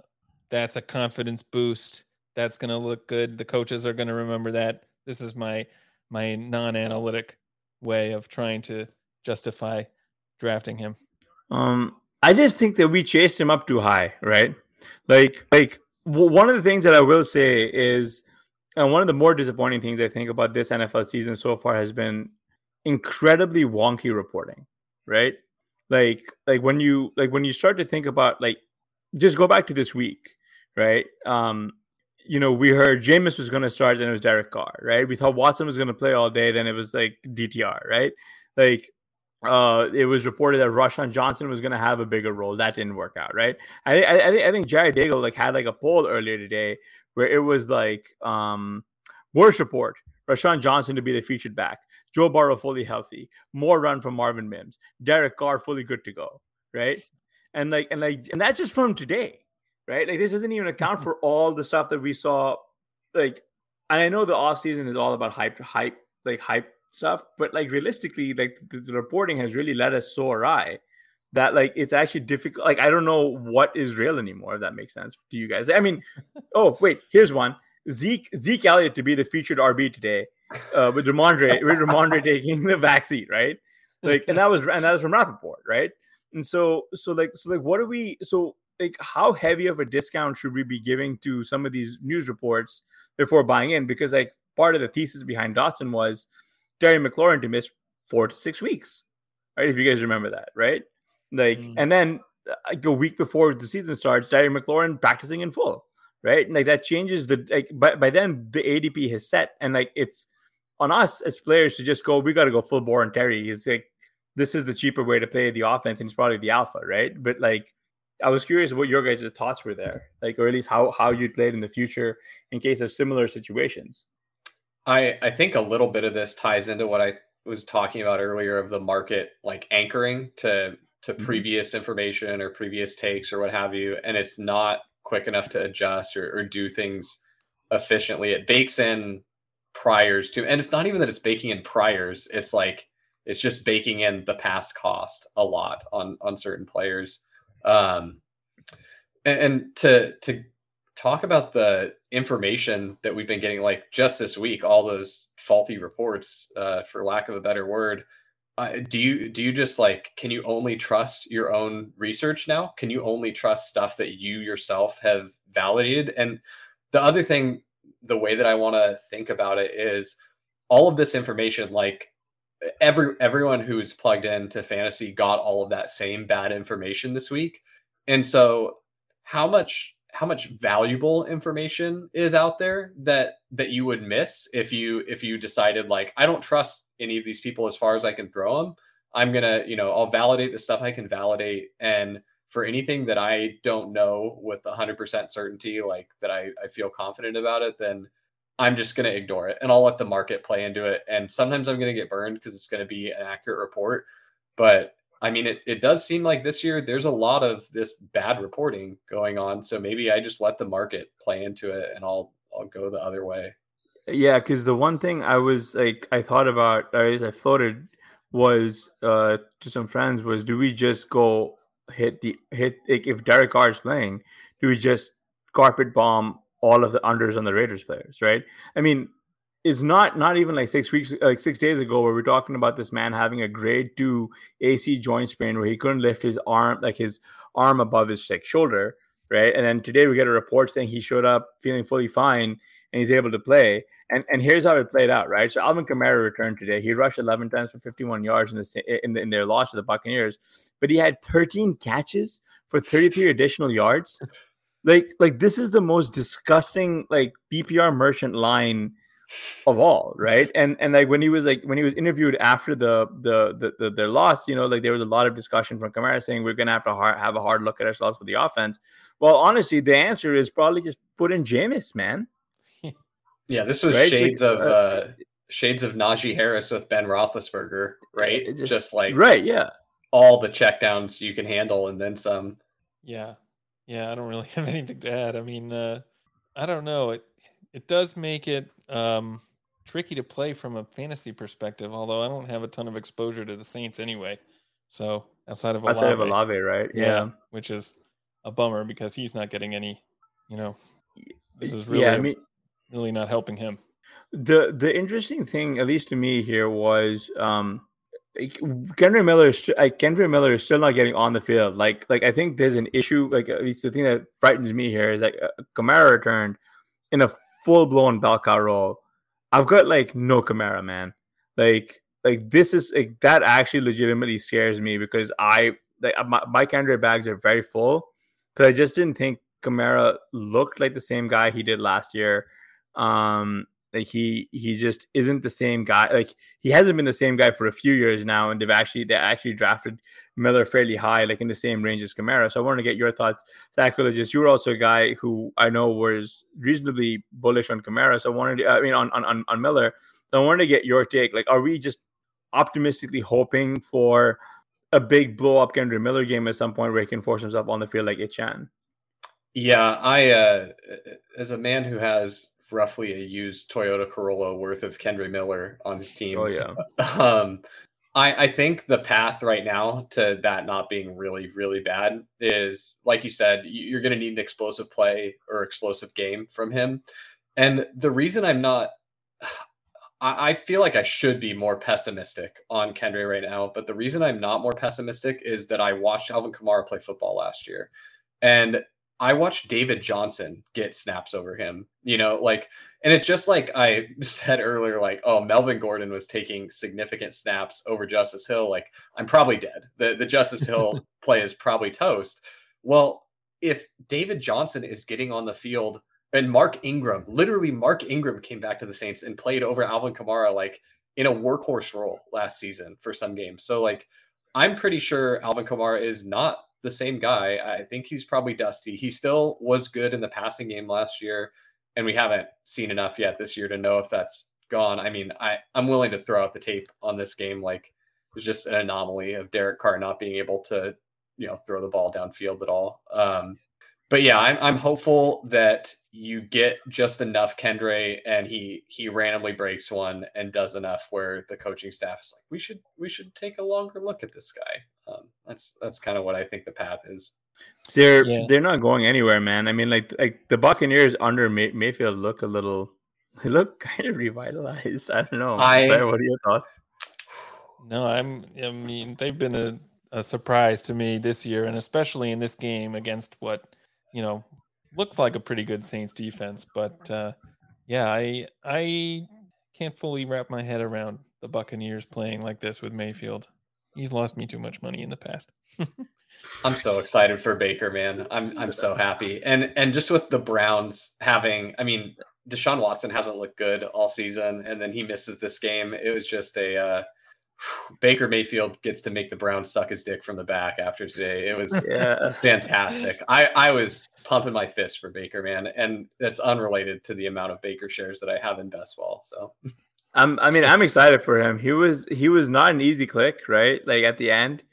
that's a confidence boost. That's going to look good. The coaches are going to remember that. This is my my non-analytic way of trying to justify drafting him. Um, I just think that we chased him up too high, right? Like, like one of the things that I will say is, and one of the more disappointing things I think about this NFL season so far has been incredibly wonky reporting, right? Like, like when you like when you start to think about like, just go back to this week, right? Um, you know, we heard Jameis was going to start, then it was Derek Carr, right? We thought Watson was going to play all day, then it was like DTR, right? Like, uh, it was reported that Roschon Johnson was going to have a bigger role. That didn't work out, right? I, I, I think Jared Daigle like had like a poll earlier today where it was like, um, worst report: Roschon Johnson to be the featured back, Joe Burrow fully healthy, more run from Marvin Mims, Derek Carr fully good to go, right? And like, and like, and that's just from today right? Like this doesn't even account for all the stuff that we saw. Like, and I know the off season is all about hype, hype, like hype stuff, but like realistically, like the, the reporting has really led us so awry that like it's actually difficult. Like I don't know what is real anymore. If that makes sense to you guys. I mean, oh wait, here's one. Zeke Zeke Elliott to be the featured RB today, uh, with Rhamondre with Rhamondre taking the backseat, right? Like, and that was and that was from Rappaport, right? And so so like so like what are we so like how heavy of a discount should we be giving to some of these news reports before buying in? Because like part of the thesis behind Dotson was Terry McLaurin to miss four to six weeks, right? If you guys remember that, right? Like, mm. and then like a week before the season starts, Terry McLaurin practicing in full, right? Like that changes the like. By by then the ADP has set, and like it's on us as players to just go. We got to go full bore on Terry. He's like, this is the cheaper way to play the offense, and he's probably the alpha, right? But like I was curious what your guys' thoughts were there, like, or at least how how you'd play it in the future in case of similar situations. I I think a little bit of this ties into what I was talking about earlier of the market like anchoring to to mm-hmm. previous information or previous takes or what have you, and it's not quick enough to adjust or, or do things efficiently. It bakes in priors to, and it's not even that it's baking in priors. It's like it's just baking in the past cost a lot on on certain players. Um, and, and to to talk about the information that we've been getting, like just this week, all those faulty reports, uh, for lack of a better word. Uh, do you do you just like can you only trust your own research now? Can you only trust stuff that you yourself have validated? And the other thing, the way that I want to think about it is all of this information, like every everyone who's plugged into fantasy got all of that same bad information this week. And so how much how much valuable information is out there that that you would miss if you if you decided like i don't trust any of these people as far as i can throw them i'm gonna you know i'll validate the stuff i can validate. And for anything that i don't know with 100% certainty like that i, I feel confident about it then I'm just going to ignore it and I'll let the market play into it. And sometimes I'm going to get burned because it's going to be an accurate report. But I mean, it, it does seem like this year there's a lot of this bad reporting going on. So maybe I just let the market play into it and I'll I'll go the other way. Yeah, because the one thing I was like I thought about or as I floated was uh to some friends was do we just go hit the hit like, if Derek Carr is playing, do we just carpet bomb all of the unders on the Raiders players, right? I mean, it's not not even like six weeks, like six days ago, where we're talking about this man having a grade two AC joint sprain where he couldn't lift his arm, like his arm above his like shoulder, right? And then today we get a report saying he showed up feeling fully fine and he's able to play. And and here's how it played out, right? So Alvin Kamara returned today. He rushed 11 times for 51 yards in the in, the, in their loss to the Buccaneers, but he had 13 catches for 33 additional yards. Like, like this is the most disgusting like PPR merchant line of all, right? And and like when he was like when he was interviewed after the the the, the their loss, you know, like there was a lot of discussion from Kamara saying we're gonna have to hard, have a hard look at ourselves for the offense. Well, honestly, the answer is probably just put in Jameis, man. yeah, this was right? shades so, of uh, uh, shades of Najee Harris with Ben Roethlisberger, right? Just, just like right, yeah, all the checkdowns you can handle and then some. Yeah, yeah, I don't really have anything to add. I mean, uh, I don't know. It it does make it um, tricky to play from a fantasy perspective. Although I don't have a ton of exposure to the Saints anyway. So outside of Olave, outside of Olave, right? Yeah. yeah, which is a bummer because he's not getting any. You know, this is really, yeah, I mean, really not helping him. The the interesting thing, at least to me, here was um, Kendre Miller is like Kendre Miller is still not getting on the field. Like like I think there's an issue. Like at least the thing that frightens me here is like uh, Kamara returned in a full blown cow role. I've got like no Kamara, man. Like like this is like that actually legitimately scares me because I like my, my Kendre bags are very full because I just didn't think Kamara looked like the same guy he did last year. Um, like he he just isn't the same guy. Like he hasn't been the same guy for a few years now, and they've actually they actually drafted Miller fairly high, like in the same range as Kamara. So I wanted to get your thoughts, Sackreligious. You were also a guy who I know was reasonably bullish on Kamara. So I wanted, to, I mean, on on on Miller. So I wanted to get your take. Like, are we just optimistically hoping for a big blow up Kendre Miller game at some point where he can force himself on the field like Achane? Yeah, I uh, as a man who has roughly a used Toyota Corolla worth of Kendre Miller on his team. Oh yeah. Um, I, I think the path right now to that not being really really bad is like you said you're going to need an explosive play or explosive game from him And the reason I'm not, I, I feel like I should be more pessimistic on Kendre right now. But the reason I'm not more pessimistic is that I watched Alvin Kamara play football last year. And I watched David Johnson get snaps over him, you know, like, and it's just like I said earlier, like, oh, Melvin Gordon was taking significant snaps over Justice Hill. Like, I'm probably dead. The the Justice Hill play is probably toast. Well, if David Johnson is getting on the field and Mark Ingram, literally Mark Ingram came back to the Saints and played over Alvin Kamara like in a workhorse role last season for some games. So like I'm pretty sure Alvin Kamara is not the same guy. I think he's probably dusty. He still was good in the passing game last year, and we haven't seen enough yet this year to know if that's gone. I mean, I I'm willing to throw out the tape on this game. Like it's just an anomaly of Derek Carr not being able to, you know, throw the ball downfield at all. Um, but yeah, I'm I'm hopeful that you get just enough Kendre and he he randomly breaks one and does enough where the coaching staff is like, we should we should take a longer look at this guy. Um, that's that's kind of what I think the path is. They're yeah. they're not going anywhere, man. I mean, like like the Buccaneers under May- Mayfield look a little they look kind of revitalized. I don't know. I, what are your thoughts? No, I'm. I mean, they've been a, a surprise to me this year, and especially in this game against what you know, looks like a pretty good Saints defense. But uh, yeah, I I can't fully wrap my head around the Buccaneers playing like this with Mayfield. He's lost me too much money in the past. I'm so excited for Baker, man. I'm I'm so happy. And and just with the Browns having, I mean, Deshaun Watson hasn't looked good all season, and then he misses this game. It was just a uh, Baker Mayfield gets to make the Browns suck his dick from the back after today. It was yeah. fantastic. I, I was pumping my fist for Baker, man, and that's unrelated to the amount of Baker shares that I have in Best Ball. So, I'm, I mean, I'm excited for him. He was he was not an easy click, right? Like at the end,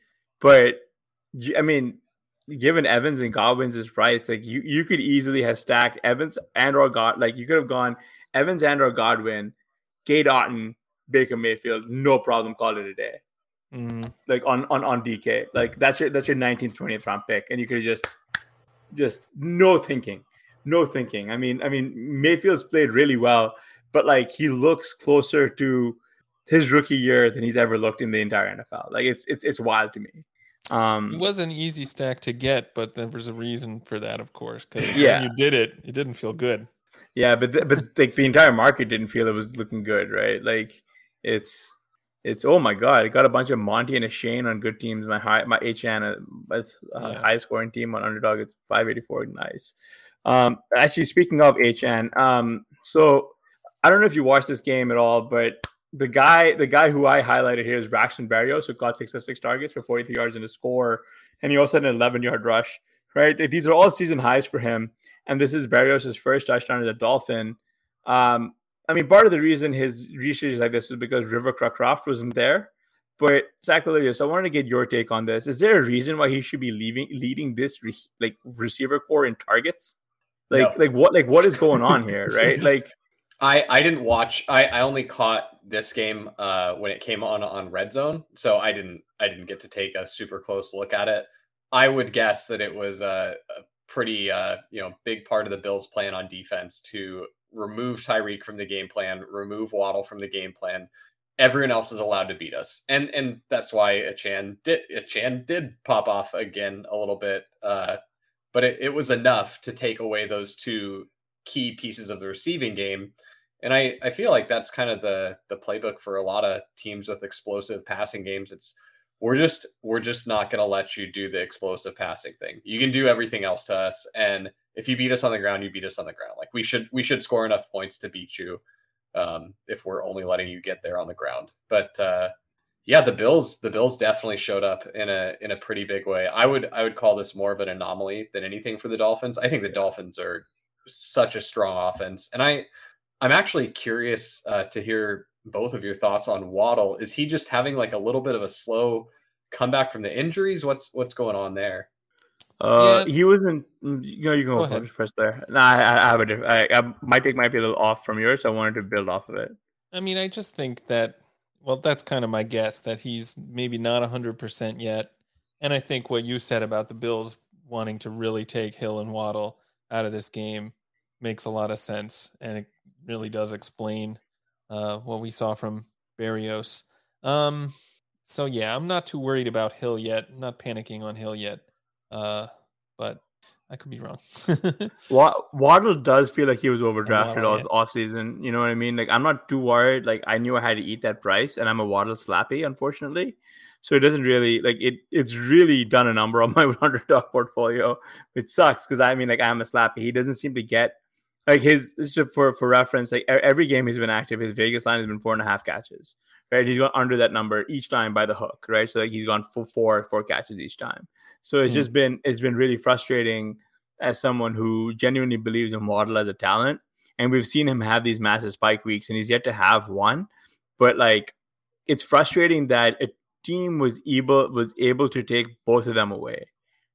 but I mean, given Evans and Godwin's price, like you you could easily have stacked Evans and or God, like you could have gone Evans and or Godwin, Cade Otton, Baker Mayfield, no problem, call it a day. Mm. Like on on on DK, like that's your that's your 19th, 20th round pick, and you could just just no thinking, no thinking. I mean, I mean Mayfield's played really well, but like he looks closer to his rookie year than he's ever looked in the entire NFL. Like it's it's it's wild to me. Um, it was an easy stack to get, but there was a reason for that, of course. Because yeah, you did it, it didn't feel good. Yeah, but the, but like the entire market didn't feel it was looking good, right? Like it's it's oh my god, I got a bunch of Monty and Achane on good teams. My high my HN uh, that's yeah. high scoring team on underdog. It's 584. Nice. Um, actually, speaking of HN, um, so I don't know if you watched this game at all, but the guy the guy who I highlighted here is Braxton Berrios, who caught six of six targets for 43 yards and a score, and he also had an 11 yard rush. Right, these are all season highs for him, and this is Berrios' first touchdown as a Dolphin. Um, I mean, part of the reason his is like this is because River Cracraft wasn't there. But Sacrilege, I wanted to get your take on this. Is there a reason why he should be leaving leading this re, like receiver core in targets? Like, no. like what, like what is going on here, right? Like, I I didn't watch. I I only caught this game uh when it came on on Red Zone, so I didn't I didn't get to take a super close look at it. I would guess that it was a, a pretty uh you know big part of the Bills' plan on defense to remove Tyreek from the game plan, remove Waddle from the game plan. Everyone else is allowed to beat us, and and that's why Achane did Achane did pop off again a little bit, uh, but it, it was enough to take away those two key pieces of the receiving game. And I, I feel like that's kind of the the playbook for a lot of teams with explosive passing games. It's we're just we're just not going to let you do the explosive passing thing. You can do everything else to us, and if you beat us on the ground, you beat us on the ground. Like we should we should score enough points to beat you um, if we're only letting you get there on the ground. But uh, yeah, the Bills the Bills definitely showed up in a in a pretty big way. I would I would call this more of an anomaly than anything for the Dolphins. I think the Dolphins are such a strong offense, and I I'm actually curious uh, to hear both of your thoughts on Waddle. Is he just having like a little bit of a slow comeback from the injuries? What's what's going on there? Uh, yeah. he wasn't. Mm, you know, you can go, go first there. Nah, I, I have a. I, I, my take might be a little off from yours. So I wanted to build off of it. I mean, I just think that. Well, that's kind of my guess that he's maybe not hundred percent yet, and I think what you said about the Bills wanting to really take Hill and Waddle out of this game makes a lot of sense, and it, really does explain uh, what we saw from Berrios. Um, so yeah, I'm not too worried about Hill yet. I'm not panicking on Hill yet. Uh, but I could be wrong. What Waddle does feel like he was overdrafted all, all season. You know what I mean? Like I'm not too worried. Like I knew I had to eat that price, and I'm a Waddle slappy, unfortunately. So it doesn't really like it. It's really done a number on my underdog portfolio. It sucks because I mean, like I'm a slappy. He doesn't seem to get like his just for for reference. Like every game he's been active, his Vegas line has been four and a half catches. Right, he's gone under that number each time by the hook. Right, so like he's gone for four four catches each time. So it's mm just been it's been really frustrating as someone who genuinely believes in Waddle as a talent. And we've seen him have these massive spike weeks, and he's yet to have one. But like, it's frustrating that a team was able was able to take both of them away,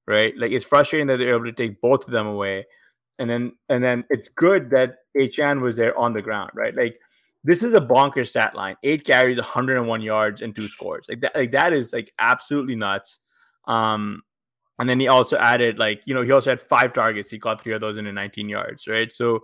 right? Like it's frustrating that they're able to take both of them away, and then and then it's good that Achane was there on the ground, right? Like this is a bonkers stat line: eight carries, 101 yards, and two scores. Like that, like that is like absolutely nuts. Um, and then he also added like you know he also had five targets. He caught three of those in 19 yards, right? So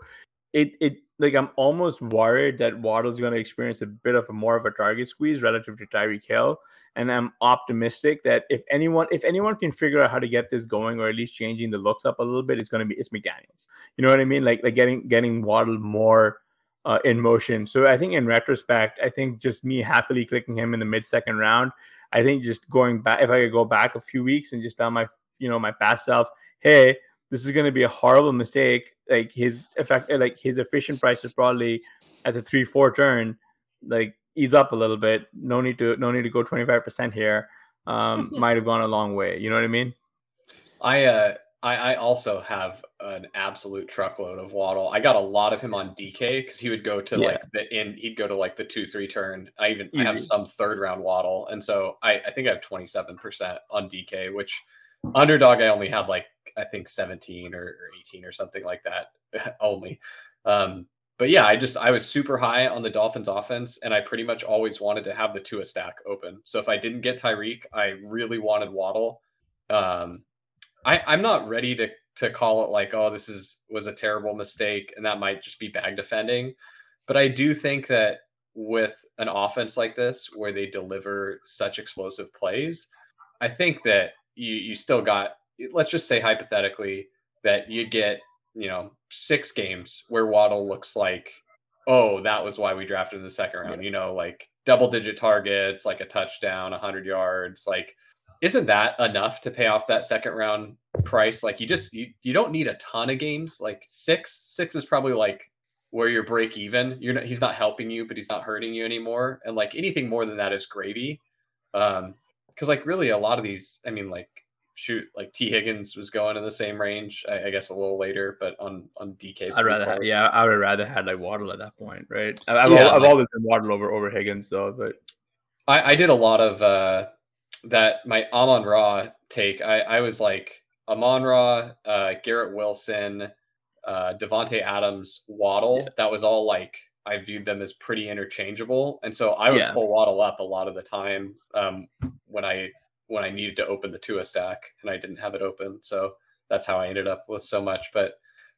it it like I'm almost worried that Waddle's going to experience a bit of a more of a target squeeze relative to Tyreek Hill, and I'm optimistic that if anyone if anyone can figure out how to get this going or at least changing the looks up a little bit, it's going to be it's McDaniel's. You know what I mean? Like like getting getting Waddle more uh, in motion. So I think in retrospect, I think just me happily clicking him in the mid second round. I think just going back if I could go back a few weeks and just tell my you know my past self, hey, this is going to be a horrible mistake. Like his effect, like his efficient price is probably at the three four turn, like ease up a little bit. No need to no need to go twenty five percent here. Um, might have gone a long way. You know what I mean? I uh I, I also have an absolute truckload of Waddle. I got a lot of him on DK because he would go to yeah. like the in he'd go to like the two three turn. I even I have some third round Waddle, and so I I think I have twenty seven percent on DK, which underdog I only had like I think 17 or, or 18 or something like that only. Um, but yeah, I just I was super high on the Dolphins offense, and I pretty much always wanted to have the Tua stack open. So if I didn't get Tyreek, I really wanted Waddle. Um, I, I'm not ready to to call it like, oh, this is was a terrible mistake, and that might just be bag defending. But I do think that with an offense like this, where they deliver such explosive plays, I think that you you still got let's just say hypothetically that you get, you know, six games where Waddle looks like, oh, that was why we drafted in the second round, you know, like double digit targets, like a touchdown, 100 yards. Like, isn't that enough to pay off that second round price? Like, you just, you, you don't need a ton of games. Like, six, six is probably like where you're break even. You're not, he's not helping you, but he's not hurting you anymore. And like anything more than that is gravy. Um, because like really a lot of these, I mean, like shoot, like Tee Higgins was going in the same range. I, I guess a little later, but on on DK. I'd rather, have, yeah, I would rather had like Waddle at that point, right? I've, yeah, I've like, always been Waddle over over Higgins though, but I, I did a lot of uh that my Amon Ra take. I I was like Amon Ra, uh, Garrett Wilson, uh, Davante Adams, Waddle. Yeah. That was all like I viewed them as pretty interchangeable, and so I would yeah. pull Waddle up a lot of the time um, when I when I needed to open the Tua stack and I didn't have it open. So that's how I ended up with so much. But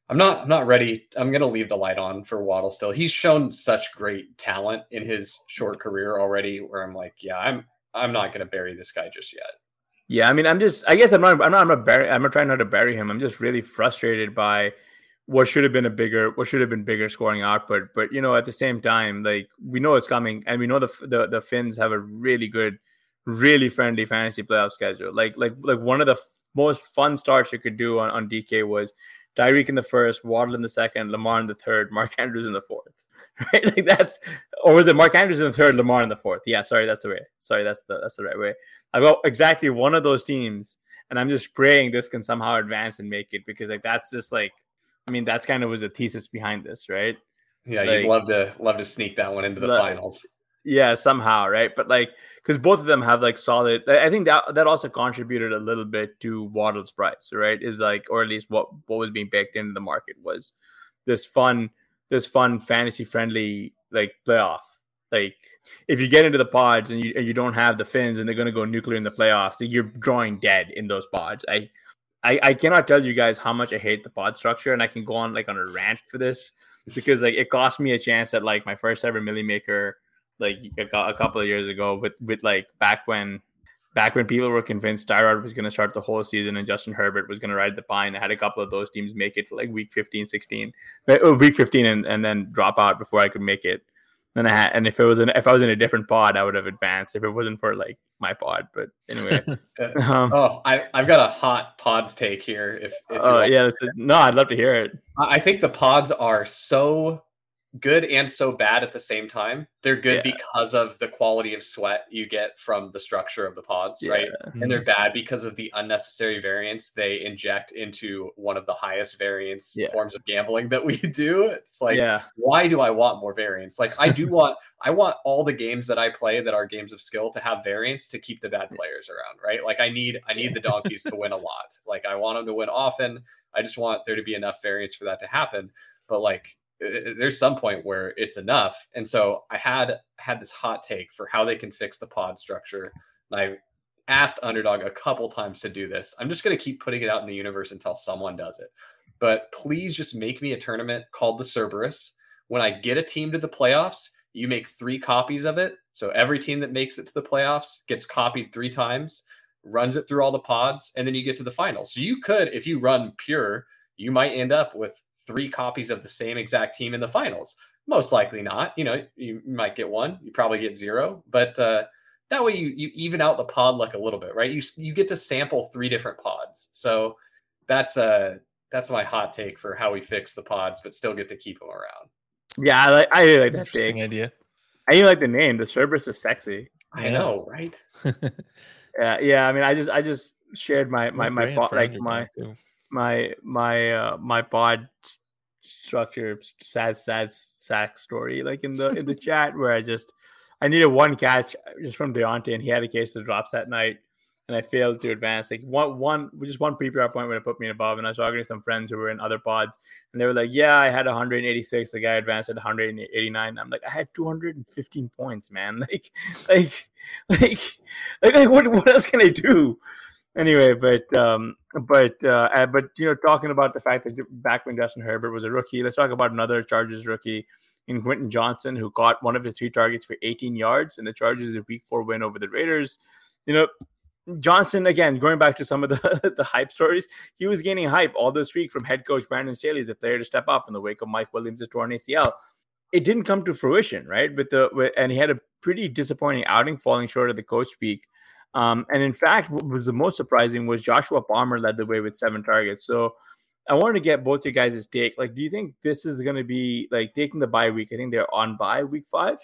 I'm not I'm not ready. I'm gonna leave the light on for Waddle still. He's shown such great talent in his short career already where I'm like, yeah, I'm I'm not gonna bury this guy just yet. Yeah, I mean, I'm just I guess I'm not I'm not I'm not bury I'm not trying not to bury him. I'm just really frustrated by what should have been a bigger what should have been bigger scoring output. But you know, at the same time, like we know it's coming and we know the the, the Finns have a really good really friendly fantasy playoff schedule. Like like like one of the f- most fun starts you could do on, on DK was Tyreek in the first, Waddle in the second, Lamar in the third, Mark Andrews in the fourth. Right? Like that's or was it Mark Andrews in the third, Lamar in the fourth? Yeah, sorry, that's the way. Sorry, that's the that's the right way. I got exactly one of those teams, and I'm just praying this can somehow advance and make it because like that's just like I mean, that's kind of was the thesis behind this, right? Yeah, like, you'd love to love to sneak that one into the, the finals. Yeah, somehow, right? But like, because both of them have like solid. I think that that also contributed a little bit to Waddle's price, right? Is like, or at least what what was being baked into the market was this fun, this fun fantasy friendly like playoff. Like, if you get into the pods and you and you don't have the fins and they're going to go nuclear in the playoffs, you're drawing dead in those pods. I I, I cannot tell you guys how much I hate the pod structure, and I can go on like on a rant for this because like it cost me a chance at like my first ever milli maker like a, a couple of years ago with with like back when back when people were convinced Tyrod was going to start the whole season and Justin Herbert was going to ride the pine. I had a couple of those teams make it to like week 15, 16, uh, week 15 and, and then drop out before I could make it. And I had, and if it was in, if I was in a different pod, I would have advanced if it wasn't for like my pod. But anyway, um, oh, I, I've got a hot pods take here. If, if uh, yeah, is, no, I'd love to hear it. I think the pods are so good and so bad at the same time. They're good yeah. because of the quality of sweat you get from the structure of the pods, yeah. right? And they're bad because of the unnecessary variance they inject into one of the highest variance yeah. forms of gambling that we do. It's like, why do I want more variance? Like I do want I want all the games that I play that are games of skill to have variance to keep the bad players around, right? Like I need I need the donkeys to win a lot. Like I want them to win often. I just want there to be enough variance for that to happen. But like Uh, uh, there's some point where it's enough. And so I had had this hot take for how they can fix the pod structure. And I asked Underdog a couple times to do this. I'm just going to keep putting it out in the universe until someone does it. But please just make me a tournament called the Cerberus. When I get a team to the playoffs, you make three copies of it. So every team that makes it to the playoffs gets copied three times, runs it through all the pods, and then you get to the finals. So you could, if you run pure, you might end up with three copies of the same exact team in the finals. Most likely not. You know, you might get one, you probably get zero, but uh, that way you you even out the pod luck a little bit, right? You you get to sample three different pods. So that's uh that's my hot take for how we fix the pods, but still get to keep them around. Yeah, I like I really like that interesting take. idea. I even like the name. The Cerberus is sexy. I know, right? yeah, yeah. I mean, I just I just shared my my my, my like my my my uh my pod structure sad sad sack story like in the in the chat where I just I needed one catch just from Diontae and he had a case of drops that night and I failed to advance like one one just one PPR point when it put me in above and I was talking to some friends who were in other pods and they were like yeah I had 186 the guy advanced at 189 I'm like I had 215 points man like like like like, like what what else can I do anyway, but um, but uh, but you know, talking about the fact that back when Justin Herbert was a rookie, let's talk about another Chargers rookie in Quentin Johnson, who caught one of his three targets for 18 yards, in the Chargers Week Four win over the Raiders. You know, Johnston again going back to some of the the hype stories. He was gaining hype all this week from head coach Brandon Staley as a player to step up in the wake of Mike Williams' torn ACL. It didn't come to fruition, right? With the with, and he had a pretty disappointing outing, falling short of the coach speak. Um, and in fact, what was the most surprising was Joshua Palmer led the way with seven targets. So I wanted to get both you guys' take. Like, do you think this is going to be like taking the bye week? I think they're on bye week five.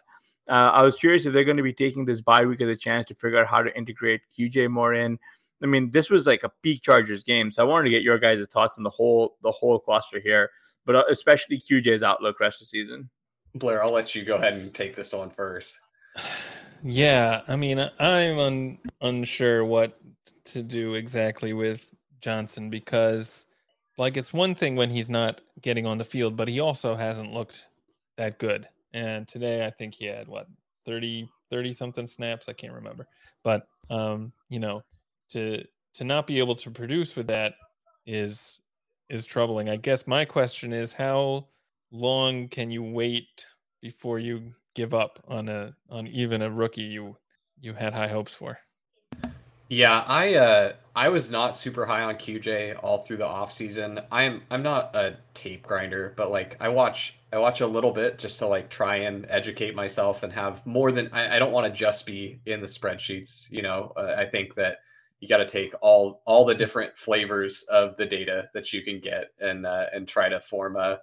Uh, I was curious if they're going to be taking this bye week as a chance to figure out how to integrate QJ more in. I mean, this was like a peak Chargers game, so I wanted to get your guys' thoughts on the whole the whole cluster here, but uh, especially QJ's outlook rest of the season. Blair, I'll let you go ahead and take this one first. Yeah, I mean, I'm un- unsure what to do exactly with Johnson because, like, it's one thing when he's not getting on the field, but he also hasn't looked that good. And today, I think he had what 30, 30 something snaps. I can't remember, but um, you know, to to not be able to produce with that is is troubling. I guess my question is how long can you wait before you give up on a on even a rookie you you had high hopes for. Yeah, I uh I was not super high on QJ all through the off season. I'm I'm not a tape grinder, but like I watch I watch a little bit just to like try and educate myself and have more than I, I don't want to just be in the spreadsheets. You know, uh, I think that you got to take all all the different flavors of the data that you can get and uh, and try to form a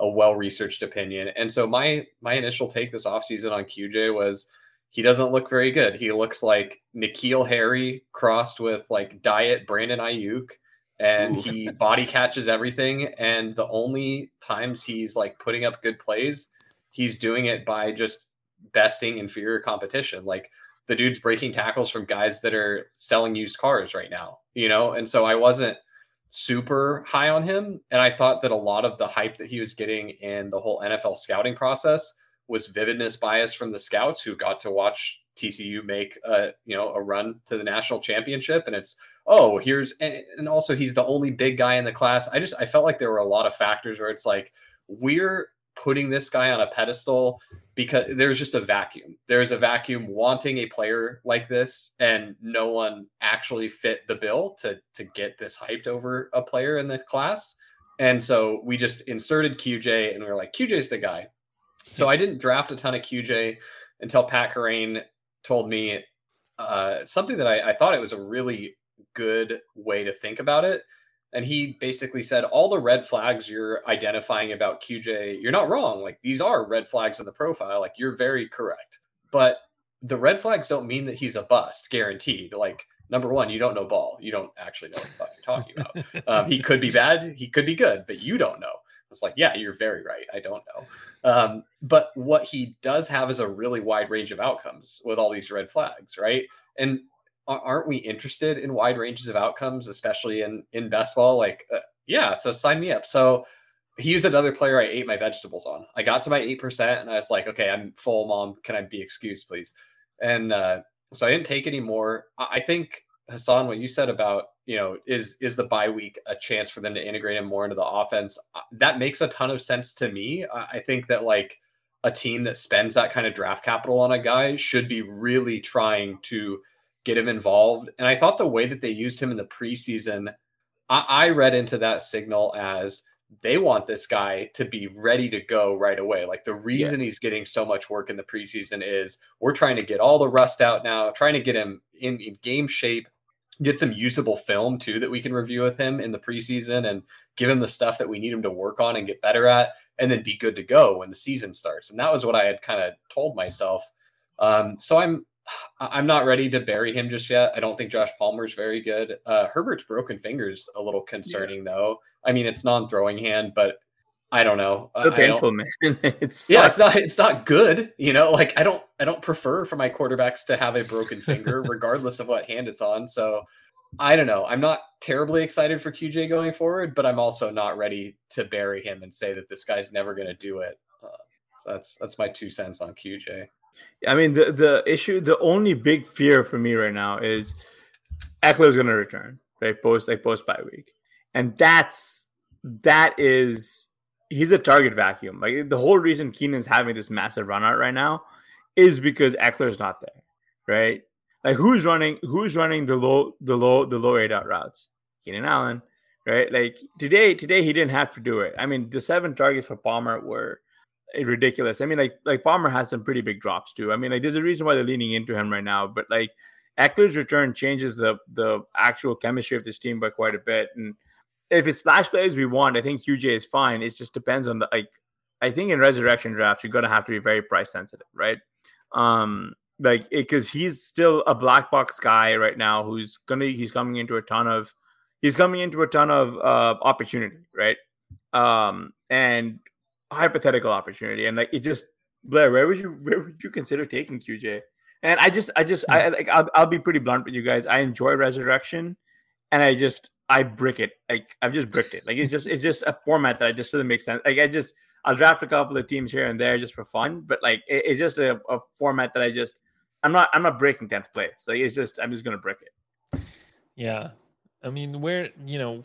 a well researched opinion. And so my my initial take this offseason on QJ was he doesn't look very good. He looks like N'Keal Harry crossed with like diet Brandon Aiyuk and Ooh. he body catches everything and the only times he's like putting up good plays, he's doing it by just besting inferior competition. Like the dude's breaking tackles from guys that are selling used cars right now, you know? And so I wasn't super high on him. And I thought that a lot of the hype that he was getting in the whole NFL scouting process was vividness bias from the scouts who got to watch TCU make a you know a run to the national championship, and it's oh here's and, and also he's the only big guy in the class. I just I felt like there were a lot of factors where it's like we're putting this guy on a pedestal because there's just a vacuum. There's a vacuum wanting a player like this, and no one actually fit the bill to to get this hyped over a player in the class. And so we just inserted QJ, and we are like, QJ's the guy. So I didn't draft a ton of QJ until Pat Kerrane told me uh, something that I, I thought it was a really good way to think about it and he basically said all the red flags you're identifying about QJ, you're not wrong. Like these are red flags in the profile. Like you're very correct. But the red flags don't mean that he's a bust, guaranteed. Like number one, you don't know ball. You don't actually know what the fuck you're talking about. Um, he could be bad. He could be good, but you don't know. It's like, yeah, you're very right. I don't know. Um, but what he does have is a really wide range of outcomes with all these red flags, right? And aren't we interested in wide ranges of outcomes, especially in in best ball? Like, uh, yeah, so sign me up. So he was another player I ate my vegetables on. I got to my eight percent, and I was like, okay, I'm full, mom. Can I be excused, please? And uh, so I didn't take any more. I think Hasan, what you said about you know is is the bye week a chance for them to integrate him more into the offense? Uh, that makes a ton of sense to me. I think that like a team that spends that kind of draft capital on a guy should be really trying to get him involved. And I thought the way that they used him in the preseason, I, I read into that signal as they want this guy to be ready to go right away. Like the reason yeah. he's getting so much work in the preseason is we're trying to get all the rust out now, trying to get him in, in game shape, get some usable film too that we can review with him in the preseason and give him the stuff that we need him to work on and get better at, and then be good to go when the season starts. And that was what I had kind of told myself. Um, so I'm I'm not ready to bury him just yet. I don't think Josh Palmer's very good. Uh, Herbert's broken fingers a little concerning yeah. though. I mean, it's non-throwing hand, but I don't know. So painful, man. it's yeah, it's not it's not good. You know, like I don't I don't prefer for my quarterbacks to have a broken finger, regardless of what hand it's on. So I don't know. I'm not terribly excited for QJ going forward, but I'm also not ready to bury him and say that this guy's never going to do it. Uh, so that's that's my two cents on QJ. I mean, the the issue, the only big fear for me right now is Ekeler's going to return, right? Post like post bye week, and that's that is he's a target vacuum. Like the whole reason Keenan's having this massive run out right now is because Ekeler's not there, right? Like who's running who's running the low the low the low eight out routes? Keenan Allen, right? Like today today he didn't have to do it. I mean, the seven targets for Palmer were ridiculous. I mean, like like Palmer has some pretty big drops too. I mean, like there's a reason why they're leaning into him right now. But like Ekeler's return changes the the actual chemistry of this team by quite a bit. And if it's splash plays we want, I think QJ is fine. It just depends on the like. I think in resurrection drafts you're gonna have to be very price sensitive, right? Um, like because he's still a black box guy right now who's gonna he's coming into a ton of he's coming into a ton of uh opportunity, right? Um, and hypothetical opportunity, and like it just Blair, where would you where would you consider taking QJ? And I just I just I hmm. like I'll, I'll be pretty blunt with you guys. I enjoy Resurrection, and I just I brick it. Like I've just bricked it. Like it's just it's just a format that I just doesn't make sense. Like I just I'll draft a couple of teams here and there just for fun, but like it, it's just a, a format that I just I'm not I'm not breaking tenth place. Like it's just I'm just gonna brick it. Yeah, I mean where you know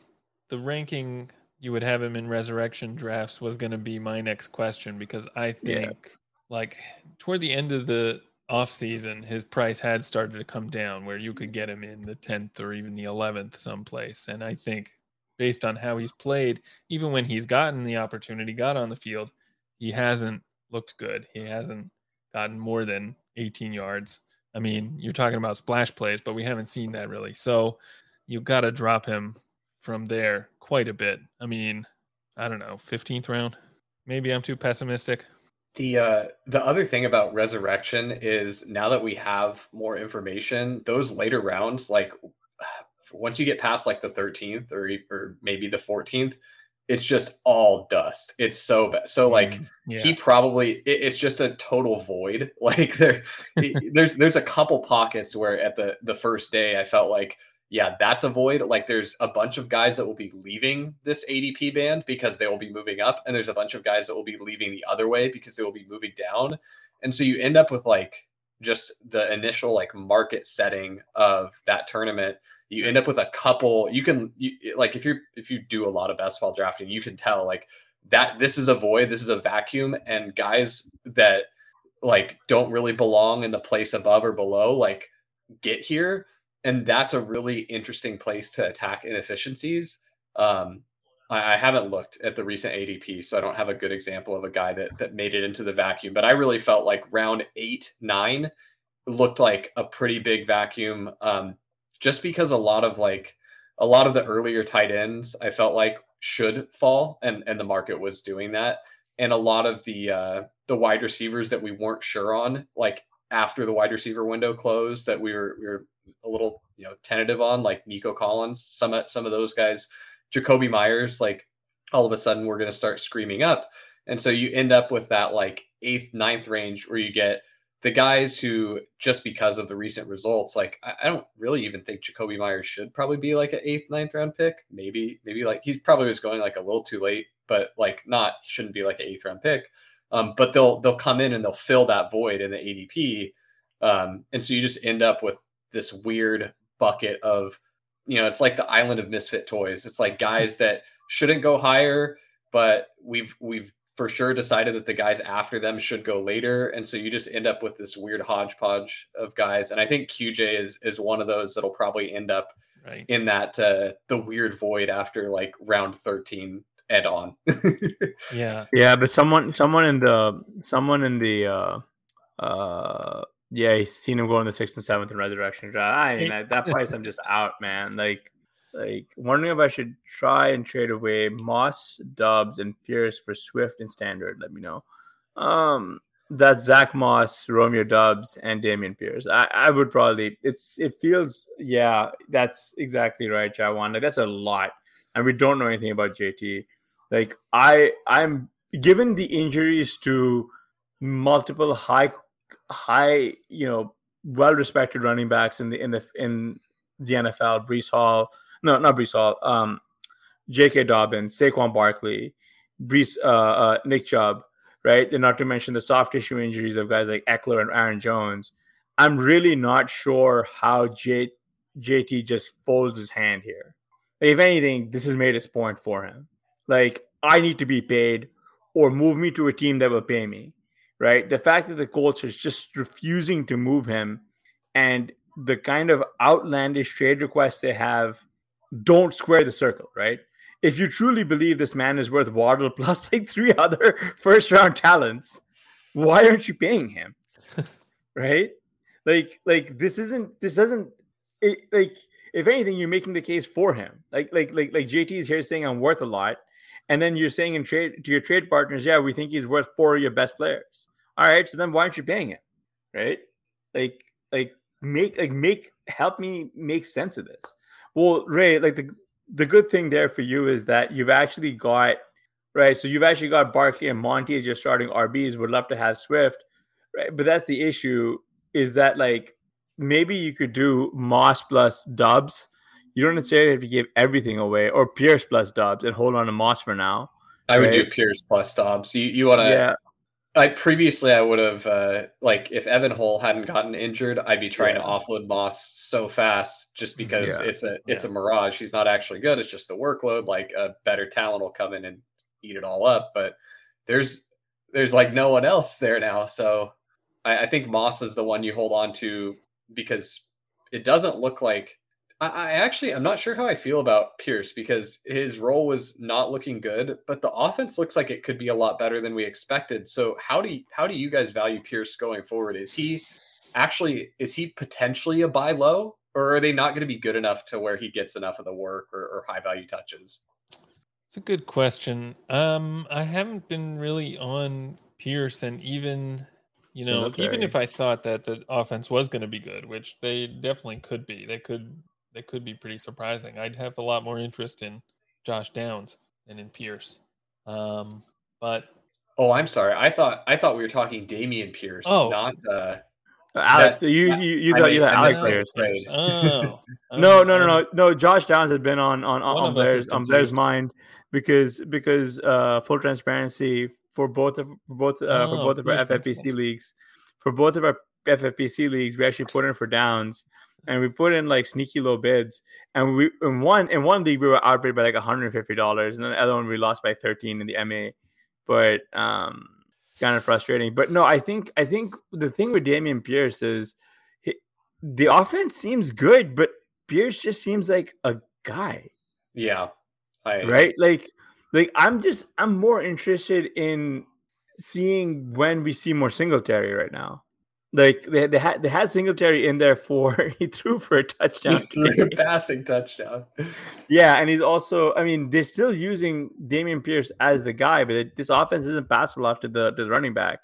the ranking you would have him in resurrection drafts was going to be my next question because I think yeah. like toward the end of the off season, his price had started to come down where you could get him in the 10th or even the 11th someplace. And I think based on how he's played, even when he's gotten the opportunity, got on the field, he hasn't looked good. He hasn't gotten more than 18 yards. I mean, you're talking about splash plays, but we haven't seen that really. So you've got to drop him from there quite a bit. I mean, I don't know, 15th round. Maybe I'm too pessimistic. The uh the other thing about resurrection is now that we have more information, those later rounds like once you get past like the 13th or or maybe the 14th, it's just all dust. It's so bad. So like mm, yeah. he probably it, it's just a total void. Like there there's there's a couple pockets where at the the first day I felt like yeah, that's a void. Like there's a bunch of guys that will be leaving this ADP band because they will be moving up, and there's a bunch of guys that will be leaving the other way because they will be moving down. And so you end up with like just the initial like market setting of that tournament. You end up with a couple. You can you, like if you're if you do a lot of best ball drafting, you can tell like that this is a void, this is a vacuum, and guys that like don't really belong in the place above or below like get here and that's a really interesting place to attack inefficiencies. Um, I, I, haven't looked at the recent adp so i don't have a good example of a guy that that made it into the vacuum but i really felt like round eight nine looked like a pretty big vacuum. Um, just because a lot of like a lot of the earlier tight ends i felt like should fall and and the market was doing that. And a lot of the uh the wide receivers that we weren't sure on like after the wide receiver window closed that we were we were a little you know tentative on like Nico Collins some some of those guys Jakobi Meyers like all of a sudden we're going to start screaming up and so you end up with that like eighth ninth range where you get the guys who just because of the recent results, like I, I, don't really even think Jakobi Meyers should probably be like an eighth, ninth round pick. Maybe, maybe like he probably was going like a little too late, but like not shouldn't be like an eighth round pick. Um, but they'll they'll come in and they'll fill that void in the ADP, um, and so you just end up with this weird bucket of, you know, it's like the island of misfit toys. It's like guys that shouldn't go higher, but we've we've for sure decided that the guys after them should go later, and so you just end up with this weird hodgepodge of guys. And I think QJ is is one of those that'll probably end up right. in that uh, the weird void after like round thirteen and on. yeah, yeah, but someone someone in the someone in the uh, uh, yeah, he's seen him go in the sixth and seventh in resurrection draft. I mean, at that price, I'm just out, man. Like like wondering if I should try and trade away Moss, Doubs, and Pierce for Swift and Standard. Let me know. Um, that's Zach Moss, Romeo Doubs, and Dameon Pierce. I, I would probably it's it feels yeah, that's exactly right, Jawan. Like that's a lot. And we don't know anything about JT. Like I I'm given the injuries to multiple high high, you know, well respected running backs in the in the in the NFL, Breece Hall, no, not Breece Hall, um, J.K. Dobbins, Saquon Barkley, Breece, uh, uh, Nick Chubb, right? And not to mention the soft tissue injuries of guys like Ekeler and Aaron Jones. I'm really not sure how J- JT just folds his hand here. If anything, this has made its point for him. Like, I need to be paid or move me to a team that will pay me, right? The fact that the Colts is just refusing to move him and the kind of outlandish trade requests they have don't square the circle, right? If you truly believe this man is worth Waddle plus like three other first round talents, why aren't you paying him? right? Like, like this isn't this doesn't it, like if anything, you're making the case for him. Like, like, like, like JT is here saying I'm worth a lot, and then you're saying in trade to your trade partners, yeah, we think he's worth four of your best players. All right, so then why aren't you paying him? Right? Like, like make like make help me make sense of this. Well, Ray, like the the good thing there for you is that you've actually got right. So you've actually got Barkley and Monty as your starting RBs. Would love to have Swift, right? But that's the issue is that like maybe you could do Moss plus Doubs. You don't necessarily have to give everything away, or Pierce plus Doubs and hold on to Moss for now. I would do Pierce plus Doubs. You you want to yeah. I previously I would have uh, like if Evan Hull hadn't gotten injured, I'd be trying yeah. to offload Moss so fast just because yeah. it's a it's yeah. a mirage. He's not actually good. It's just the workload. Like a better talent will come in and eat it all up. But there's there's like no one else there now. So I, I think Moss is the one you hold on to because it doesn't look like I, I actually I'm not sure how I feel about Pierce because his role was not looking good, but the offense looks like it could be a lot better than we expected. So how do you, how do you guys value Pierce going forward? Is he actually is he potentially a buy low, or are they not going to be good enough to where he gets enough of the work or, or high value touches? It's a good question. Um, I haven't been really on Pierce, and even you know, even if I thought that the offense was going to be good, which they definitely could be, they could that could be pretty surprising. I'd have a lot more interest in Josh Downs than in Pierce. Um, but oh, I'm sorry. I thought I thought we were talking Dameon Pierce, oh. not uh Alex, you you you thought you thought Alec Pierce. Oh, no, no, no, no, no. Josh Downs had been on on on, Blair's on Blair's mind because because uh full transparency for both of for both uh, oh, for both of our FFPC leagues, for both of our FFPC leagues, we actually put in for Downs and we put in like sneaky low bids. And we in one in one league we were outbid by like $150, and then the other one we lost by 13 in the MA. But um kind of frustrating. But no, I think I think the thing with Dameon Pierce is he, the offense seems good, but Pierce just seems like a guy. Yeah. I, right? Like like I'm just I'm more interested in seeing when we see more Singletary right now. Like they, they had they had Singletary in there for he threw for a touchdown. He threw a passing touchdown. Yeah, and he's also I mean they're still using Dameon Pierce as the guy, but it, this offense isn't passing a lot to the to the running back.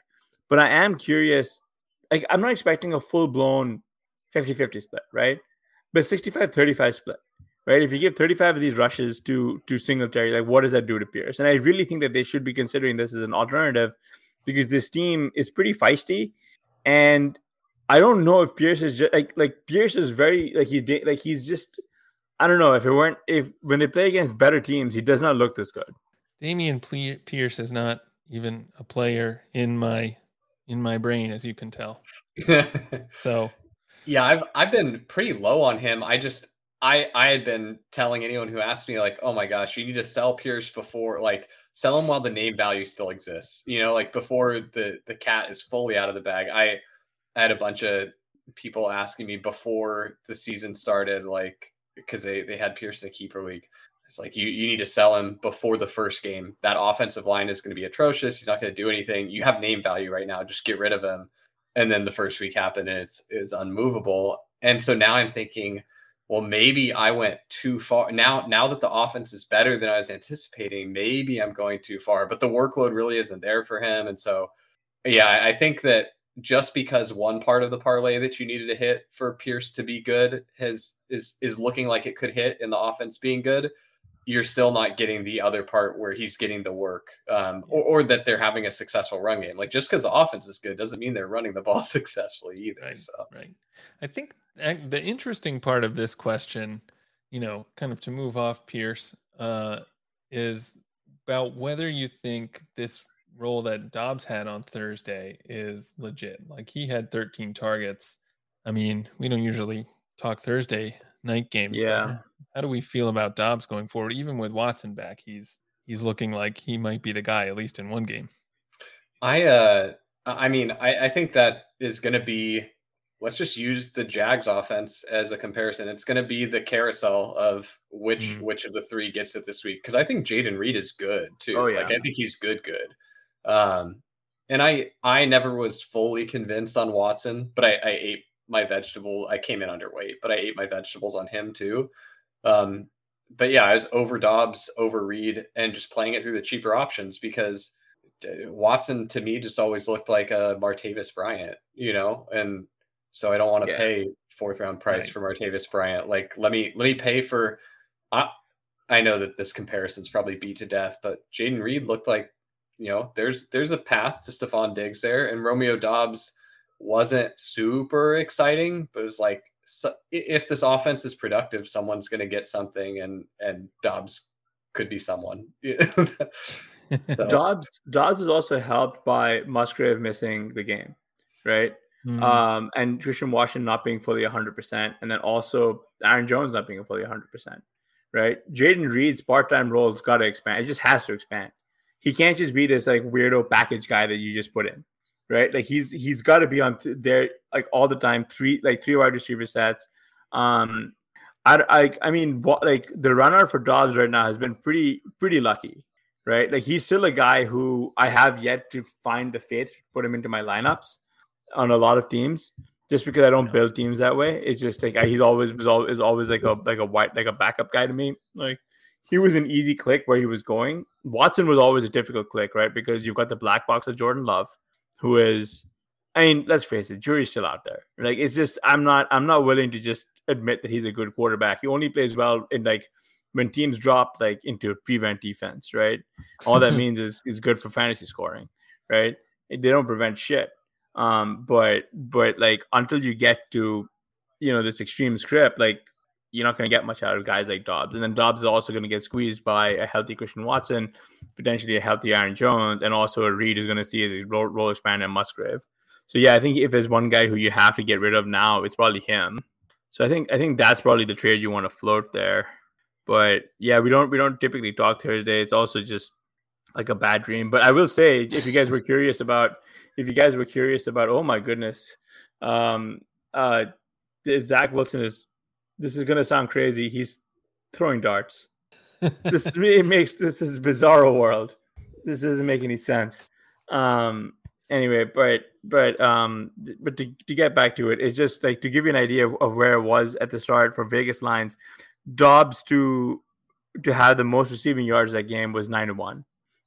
But I am curious. Like I'm not expecting a full blown 50-50 split, right? But 65-35 split, right? If you give 35 of these rushes to to Singletary, like what does that do to Pierce? And I really think that they should be considering this as an alternative because this team is pretty feisty and I don't know if Pierce is just like like Pierce is very like he's like he's just I don't know if it weren't if when they play against better teams he does not look this good. Dameon Pierce is not even a player in my in my brain as you can tell. so yeah, I've I've been pretty low on him. I just I I had been telling anyone who asked me like, "Oh my gosh, you need to sell Pierce before like sell them while the name value still exists. You know, like before the the cat is fully out of the bag. I, I had a bunch of people asking me before the season started, like because they they had Pierce a keeper league. It's like you you need to sell him before the first game. That offensive line is going to be atrocious. He's not going to do anything. You have name value right now. Just get rid of him. And then the first week happened and it's is unmovable. And so now I'm thinking well, maybe I went too far. Now, now that the offense is better than I was anticipating, maybe I'm going too far. But the workload really isn't there for him, and so yeah, I think that just because one part of the parlay that you needed to hit for Pierce to be good has is is looking like it could hit in the offense being good, you're still not getting the other part where he's getting the work, um, or, or that they're having a successful run game. Like just because the offense is good doesn't mean they're running the ball successfully either. Right, so. right. I think the interesting part of this question, you know, kind of to move off Pierce, uh, is about whether you think this role that Doubs had on Thursday is legit. Like he had 13 targets. I mean, we don't usually talk Thursday night games. Yeah. How do we feel about Doubs going forward? Even with Watson back, he's he's looking like he might be the guy at least in one game. I uh I mean I, I think that is gonna be let's just use the Jags offense as a comparison. It's going to be the carousel of which mm. which of the three gets it this week because I think Jayden Reed is good too. Oh, yeah. Like I think he's good, good. Um, and I I never was fully convinced on Watson, but I, I ate my vegetable. I came in underweight, but I ate my vegetables on him too. Um, but yeah, I was over Doubs, over Reed, and just playing it through the cheaper options because Watson to me just always looked like a Martavis Bryant, you know, and so I don't want to yeah. pay fourth round price right. for Martavis Bryant. Like let me let me pay for. I I know that this comparison's probably beat to death, but Jayden Reed looked like you know there's there's a path to Stefon Diggs there, and Romeo Doubs wasn't super exciting, but it was like so, if this offense is productive, someone's going to get something, and and Doubs could be someone. so. Doubs Doubs was also helped by Musgrave missing the game, right? Mm. Um, and Christian Washington not being fully 100%, and then also Aaron Jones not being fully 100%, right? Jayden Reed's part time role's got to expand. It just has to expand. He can't just be this like weirdo package guy that you just put in, right? Like he's he's got to be on th- there like all the time, three like three wide receiver sets. Um, I, I I mean, what, like the runner for Doubs right now has been pretty pretty lucky, right? Like he's still a guy who I have yet to find the faith to put him into my lineups on a lot of teams just because I don't build teams that way. It's just like he's always was always always like a like a white like a backup guy to me. Like he was an easy click where he was going. Watson was always a difficult click, right? Because you've got the black box of Jordan Love, who is I mean, let's face it, jury's still out there. Like it's just I'm not I'm not willing to just admit that he's a good quarterback. He only plays well in like when teams drop like into prevent defense, right? All that means is is good for fantasy scoring, right? They don't prevent shit. Um, but but like until you get to you know this extreme script, like you're not going to get much out of guys like Doubs. And then Doubs is also going to get squeezed by a healthy Christian Watson, potentially a healthy Aaron Jones, and also a Reed is going to see as a roll, roller span and Musgrave. So yeah, I think if there's one guy who you have to get rid of now, it's probably him. So I think I think that's probably the trade you want to float there. But yeah, we don't we don't typically talk Thursday. It's also just like a bad dream. But I will say, if you guys were curious about if you guys were curious about, oh my goodness, um, uh, Zach Wilson is this is gonna sound crazy. He's throwing darts. this really makes this is bizarre world. This doesn't make any sense. Um anyway, but but um but to, to get back to it, it's just like to give you an idea of, of where it was at the start for Vegas lines. Doubs to to have the most receiving yards that game was nine to one,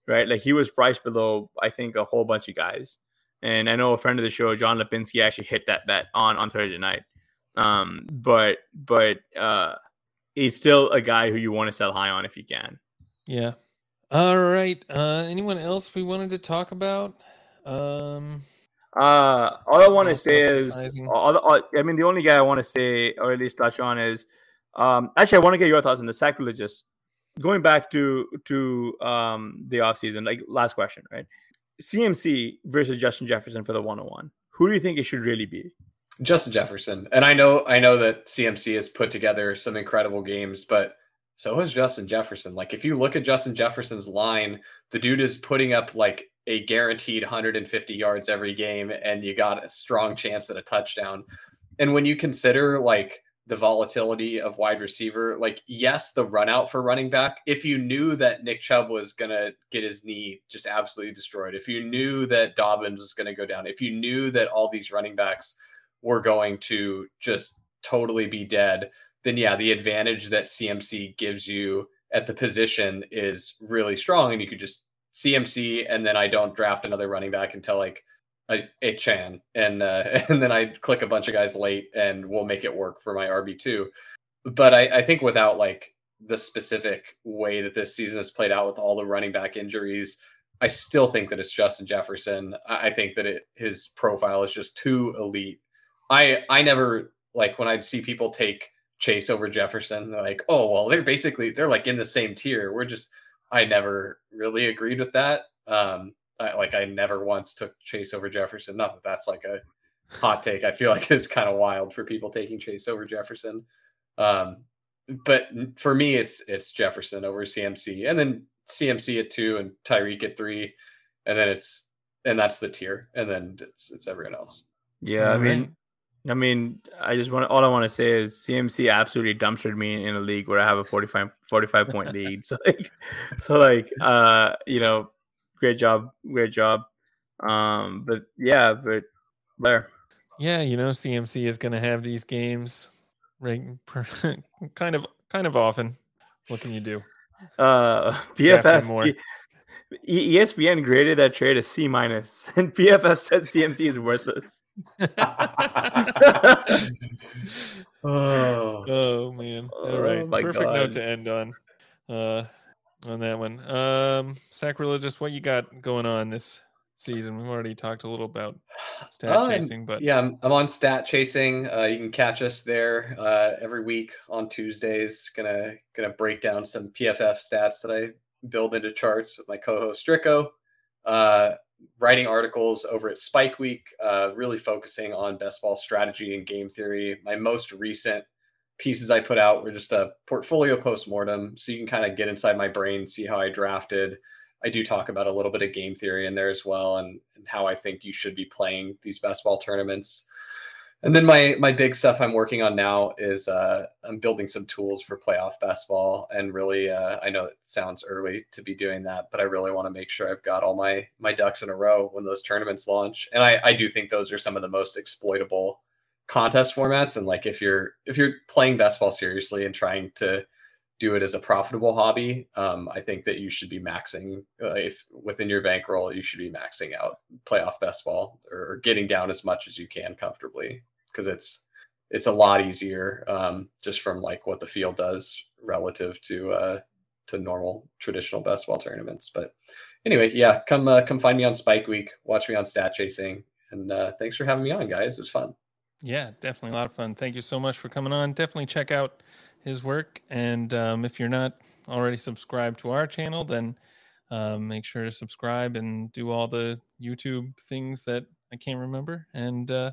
right? Like he was priced below, I think, a whole bunch of guys. And I know a friend of the show, John Lipinski, actually hit that bet on on Thursday night. Um, but but uh, he's still a guy who you want to sell high on if you can. Yeah. All right. Uh, anyone else we wanted to talk about? Um, uh, all I want to say is, all, all, I mean, the only guy I want to say, or at least touch on, is um, actually, I want to get your thoughts on the Sackreligious. Going back to to um, the offseason, like last question, right? CMC versus Justin Jefferson for the 101. Who do you think it should really be? Justin Jefferson. And I know I know that CMC has put together some incredible games, but so has Justin Jefferson. Like if you look at Justin Jefferson's line, the dude is putting up like a guaranteed 150 yards every game and you got a strong chance at a touchdown. And when you consider like the volatility of wide receiver, like yes, the run out for running back, if you knew that Nick Chubb was going to get his knee just absolutely destroyed, if you knew that Dobbins was going to go down, if you knew that all these running backs were going to just totally be dead, then yeah, the advantage that CMC gives you at the position is really strong. And you could just CMC, and then I don't draft another running back until like a, Achane, and uh, and then I click a bunch of guys late, and we'll make it work for my RB two. But I, I think without like the specific way that this season has played out with all the running back injuries, I still think that it's Justin Jefferson. I think that it, his profile is just too elite I I never like when I'd see people take Chase over Jefferson, they're like, oh well, they're basically they're like in the same tier. We're just I never really agreed with that. Um, I, like I never once took Chase over Jefferson. Not that that's like a hot take. I feel like it's kind of wild for people taking Chase over Jefferson. Um, but for me, it's it's Jefferson over CMC, and then CMC at two, and Tyreek at three, and then it's and that's the tier, and then it's it's everyone else. Yeah, I mean, I mean, I just want all I want to say is CMC absolutely dumpstered me in a league where I have a 45, 45 point lead. So like, so like, uh, you know, great job, great job. Um, but yeah, but there. Yeah, you know, CMC is going to have these games, right? kind of, kind of often. What can you do? Uh, PFF, ESPN graded that trade a C minus, and PFF said CMC is worthless. Oh. oh man! All right, oh, perfect God. note to end on. Uh, on that one. Um, Sackreligious. What you got going on this season? We've already talked a little about stat uh, chasing, but yeah, I'm, I'm on stat chasing. Uh, you can catch us there uh, every week on Tuesdays. Gonna gonna break down some PFF stats that I build into charts with my co-host Strico. Uh, writing articles over at SpikeWeek, uh, really focusing on best ball strategy and game theory. My most recent pieces I put out were just a portfolio postmortem, so you can kind of get inside my brain, see how I drafted. I do talk about a little bit of game theory in there as well, and, and how I think you should be playing these best ball tournaments. And then my my big stuff I'm working on now is uh, I'm building some tools for playoff basketball, and really uh, I know it sounds early to be doing that, but I really want to make sure I've got all my my ducks in a row when those tournaments launch. And I I do think those are some of the most exploitable contest formats. And like if you're if you're playing basketball seriously and trying to do it as a profitable hobby, um, I think that you should be maxing uh, if within your bankroll you should be maxing out playoff best ball or getting down as much as you can comfortably because it's it's a lot easier um, just from like what the field does relative to uh, to normal traditional best tournaments. But anyway, yeah, come uh, come find me on SpikeWeek. Watch me on Stat Chasing. And uh, thanks for having me on, guys. It was fun. Yeah, definitely a lot of fun. Thank you so much for coming on. Definitely check out his work. And um, if you're not already subscribed to our channel, then um, make sure to subscribe and do all the YouTube things that I can't remember. And uh,